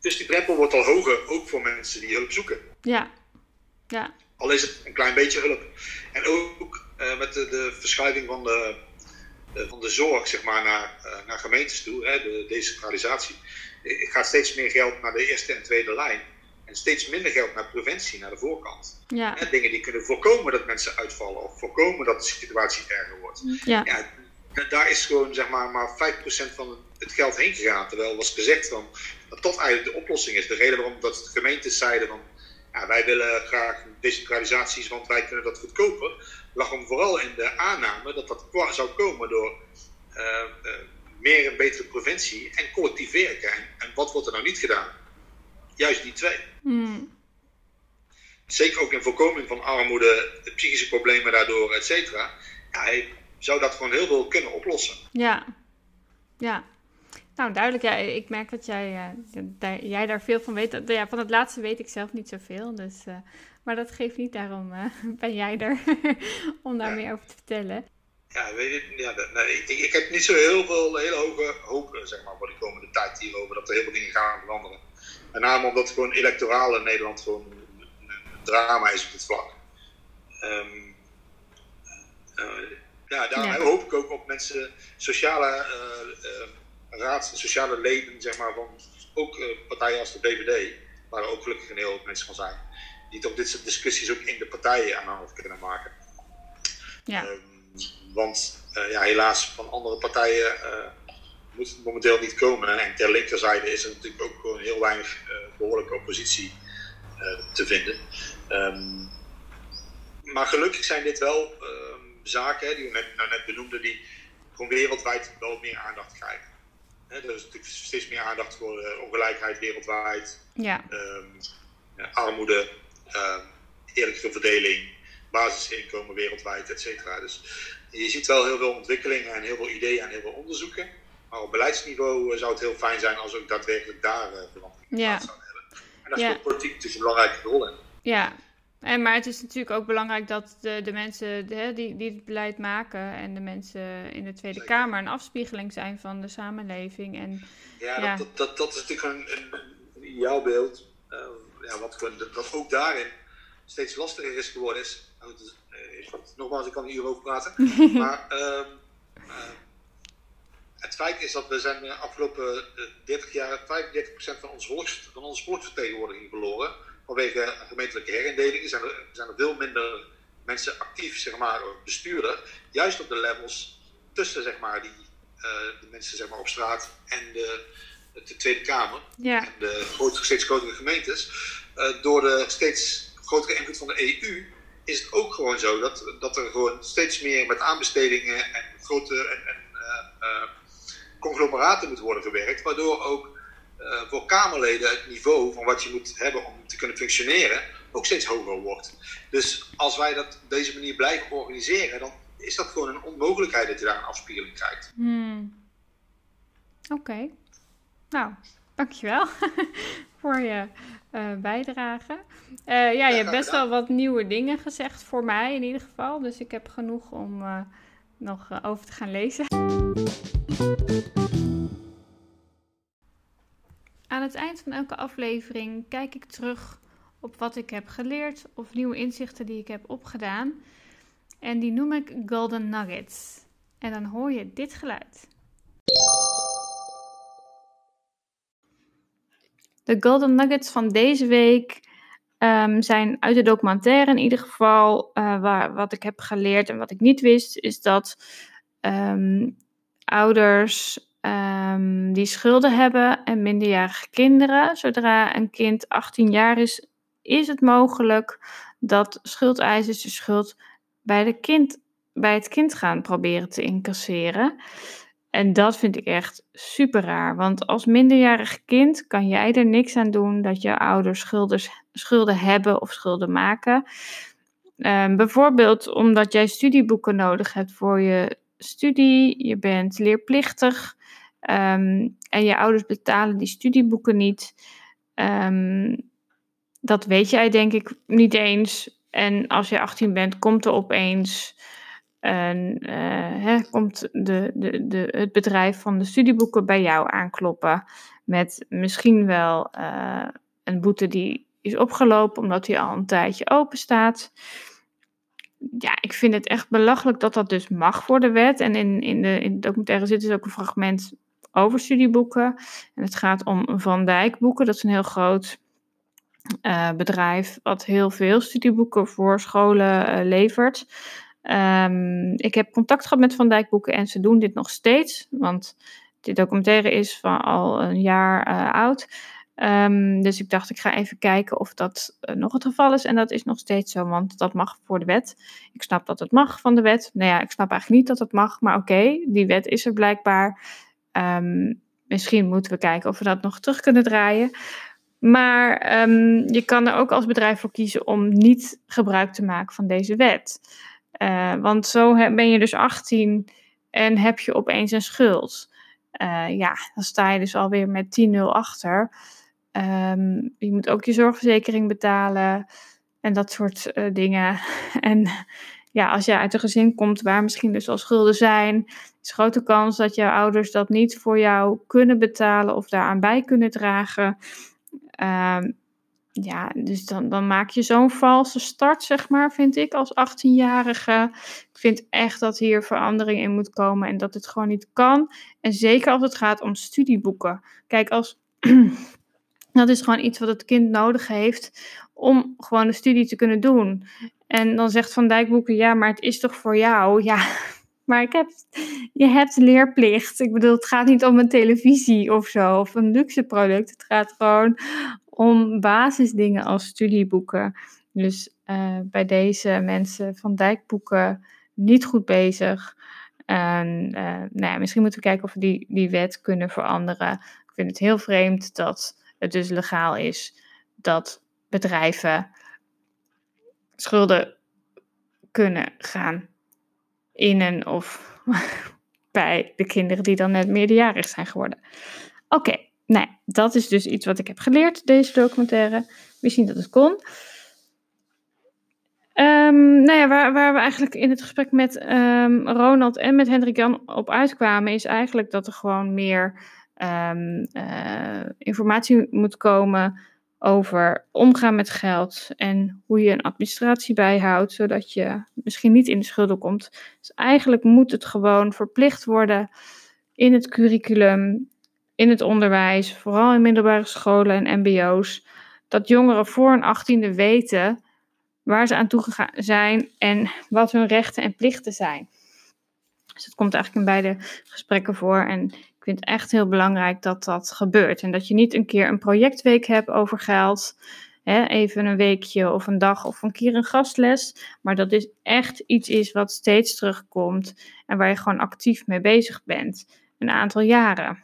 Dus die drempel wordt al hoger, ook voor mensen die hulp zoeken. Ja. ja. Al is het een klein beetje hulp. En ook uh, met de, de, verschuiving van de, de, van de zorg zeg maar, naar, uh, naar gemeentes toe, hè, de decentralisatie. Gaat steeds meer geld naar de eerste en tweede lijn. En steeds minder geld naar preventie, naar de voorkant. Ja. Hè, dingen die kunnen voorkomen dat mensen uitvallen of voorkomen dat de situatie erger wordt. Ja. ja daar is gewoon zeg maar, maar 5% van het geld heen gegaan. Terwijl was gezegd van, dat dat eigenlijk de oplossing is. De reden waarom dat de gemeentes zeiden van ja, wij willen graag decentralisaties, want wij kunnen dat goedkoper, lag hem vooral in de aanname dat dat zou komen door uh, uh, meer en betere preventie en collectief werken. En, en, wat wordt er nou niet gedaan? Juist die twee. Mm. Zeker ook in voorkoming van armoede, de psychische problemen daardoor, et cetera. Ja, hij zou dat gewoon heel veel kunnen oplossen. Ja, ja. Nou, duidelijk. Ja, ik merk dat jij, uh, daar, jij daar veel van weet. Ja, van het laatste weet ik zelf niet zoveel. Dus, uh, maar dat geeft niet, daarom uh, ben jij er om daar ja. meer over te vertellen. Ja, weet je, ja nee, ik, ik, heb niet zo heel veel hele hoge hoop zeg maar, voor de komende tijd hierover. Dat er heel veel dingen gaan veranderen. Met name omdat gewoon electoraal in Nederland gewoon een, een drama is op dit vlak. Um, ja, daar ja. hoop ik ook op mensen, sociale raad, sociale leden, zeg maar, van ook uh, partijen als de BVD, waar er ook gelukkig een heel hoop mensen van zijn, die toch dit soort discussies ook in de partijen aan de kunnen maken. Ja. Um, want uh, ja, helaas van andere partijen uh, moet het momenteel niet komen. En ter linkerzijde is er natuurlijk ook gewoon heel weinig behoorlijke oppositie te vinden. Um, maar gelukkig zijn dit wel zaken, hè, die we net, nou net benoemden, die gewoon wereldwijd wel meer aandacht krijgen. He, er is natuurlijk steeds meer aandacht voor uh, ongelijkheid wereldwijd, ja. um, ja, armoede, um, eerlijke verdeling, basisinkomen wereldwijd, et cetera. Dus je ziet wel heel veel ontwikkelingen en heel veel ideeën en heel veel onderzoeken. Maar op beleidsniveau uh, zou het heel fijn zijn als ook daadwerkelijk daar uh, verandering ja. plaats zouden hebben. En daar ja. speelt politiek natuurlijk een belangrijke rol in. Ja, en, maar het is natuurlijk ook belangrijk dat de, de mensen de, die, die het beleid maken en de mensen in de Tweede Zeker. Kamer een afspiegeling zijn van de samenleving. En Ja, Ja. Dat, dat, dat is natuurlijk een, een, ideaal beeld. eh, ja, wat, ook daarin steeds lastiger is geworden is. Nou, is, eh, wat- nogmaals, ik kan hier over praten. maar ehm, eh, het feit is dat we zijn de afgelopen eh, 30 jaar 35% van, ons volks, van onze volksvertegenwoordiging verloren. Vanwege gemeentelijke herindelingen zijn er, zijn er veel minder mensen actief, zeg maar, bestuurder. Juist op de levels tussen, zeg maar, die, eh, de mensen zeg maar, op straat en de, de Tweede Kamer ja, en de steeds grotere gemeentes, eh, door de steeds grotere invloed van de EU, is het ook gewoon zo dat, dat er gewoon steeds meer met aanbestedingen en grote en, en, eh, conglomeraten moet worden gewerkt, waardoor ook eh, voor Kamerleden het niveau van wat je moet hebben om te kunnen functioneren ook steeds hoger wordt. Dus als wij dat op deze manier blijven organiseren, dan is dat gewoon een onmogelijkheid dat je daar een afspiegeling krijgt. Hmm. Oké. Nou, dankjewel voor je eh, bijdrage. Eh, ja, je hebt best wel wat nieuwe dingen gezegd voor mij in ieder geval. Dus ik heb genoeg om nog over te gaan lezen. Aan het eind van elke aflevering kijk ik terug op wat ik heb geleerd of nieuwe inzichten die ik heb opgedaan. En die noem ik Golden Nuggets. En dan hoor je dit geluid. De Golden Nuggets van deze week ehm, zijn uit de documentaire in ieder geval. eh, waar, wat ik heb geleerd en wat ik niet wist, is dat ehm, ouders ehm, die schulden hebben en minderjarige kinderen, zodra een kind 18 jaar is, is het mogelijk dat schuldeisers de schuld bij, de kind, bij het kind gaan proberen te incasseren. En dat vind ik echt super raar. Want als minderjarig kind kan jij er niks aan doen dat je ouders schulders, schulden hebben of schulden maken. Ehm, bijvoorbeeld omdat jij studieboeken nodig hebt voor je studie, je bent leerplichtig ehm, en je ouders betalen die studieboeken niet. Ehm, dat weet jij denk ik niet eens. En als je 18 bent, komt er opeens en eh, hè, komt de, de, de, het bedrijf van de studieboeken bij jou aankloppen. Met misschien wel eh, een boete die is opgelopen omdat die al een tijdje open staat. Ja, ik vind het echt belachelijk dat dat dus mag voor de wet. En in, in, de, in de documentaire zit dus ook een fragment over studieboeken. En het gaat om Van Dijk boeken. Dat is een heel groot eh, bedrijf wat heel veel studieboeken voor scholen eh, levert. Ehm, ik heb contact gehad met Van Dijk Boeken en ze doen dit nog steeds, want die documentaire is van al een jaar eh, oud. Ehm, dus ik dacht, ik ga even kijken of dat nog het geval is. En dat is nog steeds zo, want dat mag voor de wet. Ik snap dat het mag van de wet. Nou ja, ik snap eigenlijk niet dat het mag, maar oké, die wet is er blijkbaar. Ehm, misschien moeten we kijken of we dat nog terug kunnen draaien. Maar ehm, je kan er ook als bedrijf voor kiezen om niet gebruik te maken van deze wet. Uh, want zo ben je dus 18 en heb je opeens een schuld. Uh, ja, dan sta je dus alweer met 10-0 achter. Um, je moet ook je zorgverzekering betalen en dat soort uh, dingen. En ja, als je uit een gezin komt waar misschien dus al schulden zijn, is grote kans dat jouw ouders dat niet voor jou kunnen betalen of daaraan bij kunnen dragen. Um, ja, dus dan, dan maak je zo'n valse start, zeg maar, vind ik, als 18-jarige. Ik vind echt dat hier verandering in moet komen en dat het gewoon niet kan. En zeker als het gaat om studieboeken. Kijk, als. dat is gewoon iets wat het kind nodig heeft om gewoon de studie te kunnen doen. En dan zegt Van Dijkboeken, ja, maar het is toch voor jou? Ja, maar ik heb, je hebt leerplicht. Ik bedoel, het gaat niet om een televisie of zo, of een luxe product. Het gaat gewoon om basisdingen als studieboeken. Dus uh, bij deze mensen van Dijkboeken niet goed bezig. En uh, nou ja, misschien moeten we kijken of we die, die wet kunnen veranderen. Ik vind het heel vreemd dat het dus legaal is dat bedrijven schulden kunnen gaan innen of bij de kinderen die dan net meerderjarig zijn geworden. Oké, okay, nou dat is dus iets wat ik heb geleerd, deze documentaire. Niet dat het kon. Um, nou ja, waar, waar, we eigenlijk in het gesprek met um, Ronald en met Hendrik Jan op uitkwamen, is eigenlijk dat er gewoon meer um, uh, informatie moet komen over omgaan met geld en hoe je een administratie bijhoudt, zodat je misschien niet in de schulden komt. Dus eigenlijk moet het gewoon verplicht worden in het curriculum, in het onderwijs, vooral in middelbare scholen en MBO's, dat jongeren voor een achttiende weten waar ze aan toe zijn en wat hun rechten en plichten zijn. Dus dat komt eigenlijk in beide gesprekken voor. En ik vind het echt heel belangrijk dat dat gebeurt. En dat je niet een keer een projectweek hebt over geld. Hè, even een weekje of een dag of een keer een gastles. Maar dat dit echt iets is wat steeds terugkomt. En waar je gewoon actief mee bezig bent. Een aantal jaren.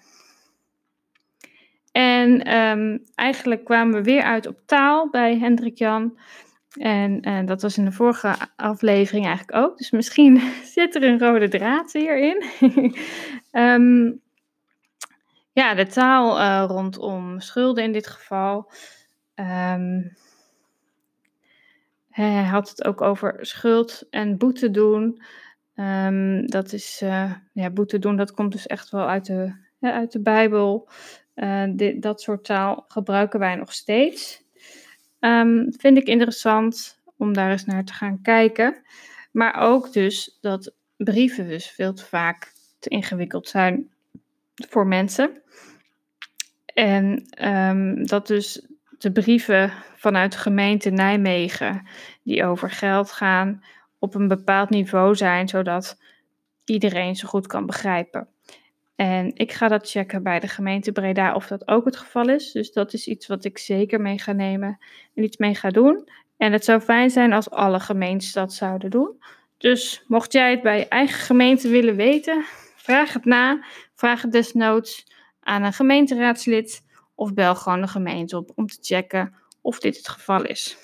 En um, eigenlijk kwamen we weer uit op taal bij Hendrik Jan. En uh, dat was in de vorige aflevering eigenlijk ook. Dus misschien zit er een rode draad hierin. um, ja, de taal uh, rondom schulden in dit geval. Um, hij had het ook over schuld en boete doen. Um, dat is, uh, ja, boete doen, dat komt dus echt wel uit de, uit de Bijbel. Dit, dat soort taal gebruiken wij nog steeds. Um, vind ik interessant om daar eens naar te gaan kijken. Maar ook dus dat brieven dus veel te vaak te ingewikkeld zijn voor mensen. En um, dat dus de brieven vanuit de gemeente Nijmegen, die over geld gaan, op een bepaald niveau zijn, zodat iedereen ze goed kan begrijpen. En ik ga dat checken bij de gemeente Breda of dat ook het geval is. Dus dat is iets wat ik zeker mee ga nemen en iets mee ga doen. En het zou fijn zijn als alle gemeentes dat zouden doen. Dus mocht jij het bij je eigen gemeente willen weten, vraag het na. Vraag het desnoods aan een gemeenteraadslid of bel gewoon de gemeente op om te checken of dit het geval is.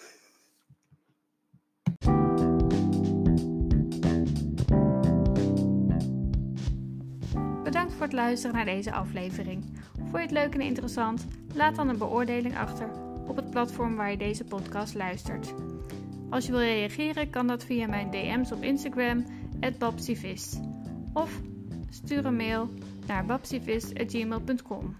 Bedankt voor het luisteren naar deze aflevering. Vond je het leuk en interessant? Laat dan een beoordeling achter op het platform waar je deze podcast luistert. Als je wil reageren, kan dat via mijn DM's op Instagram, babsivist. Of stuur een mail naar babsivist.gmail.com.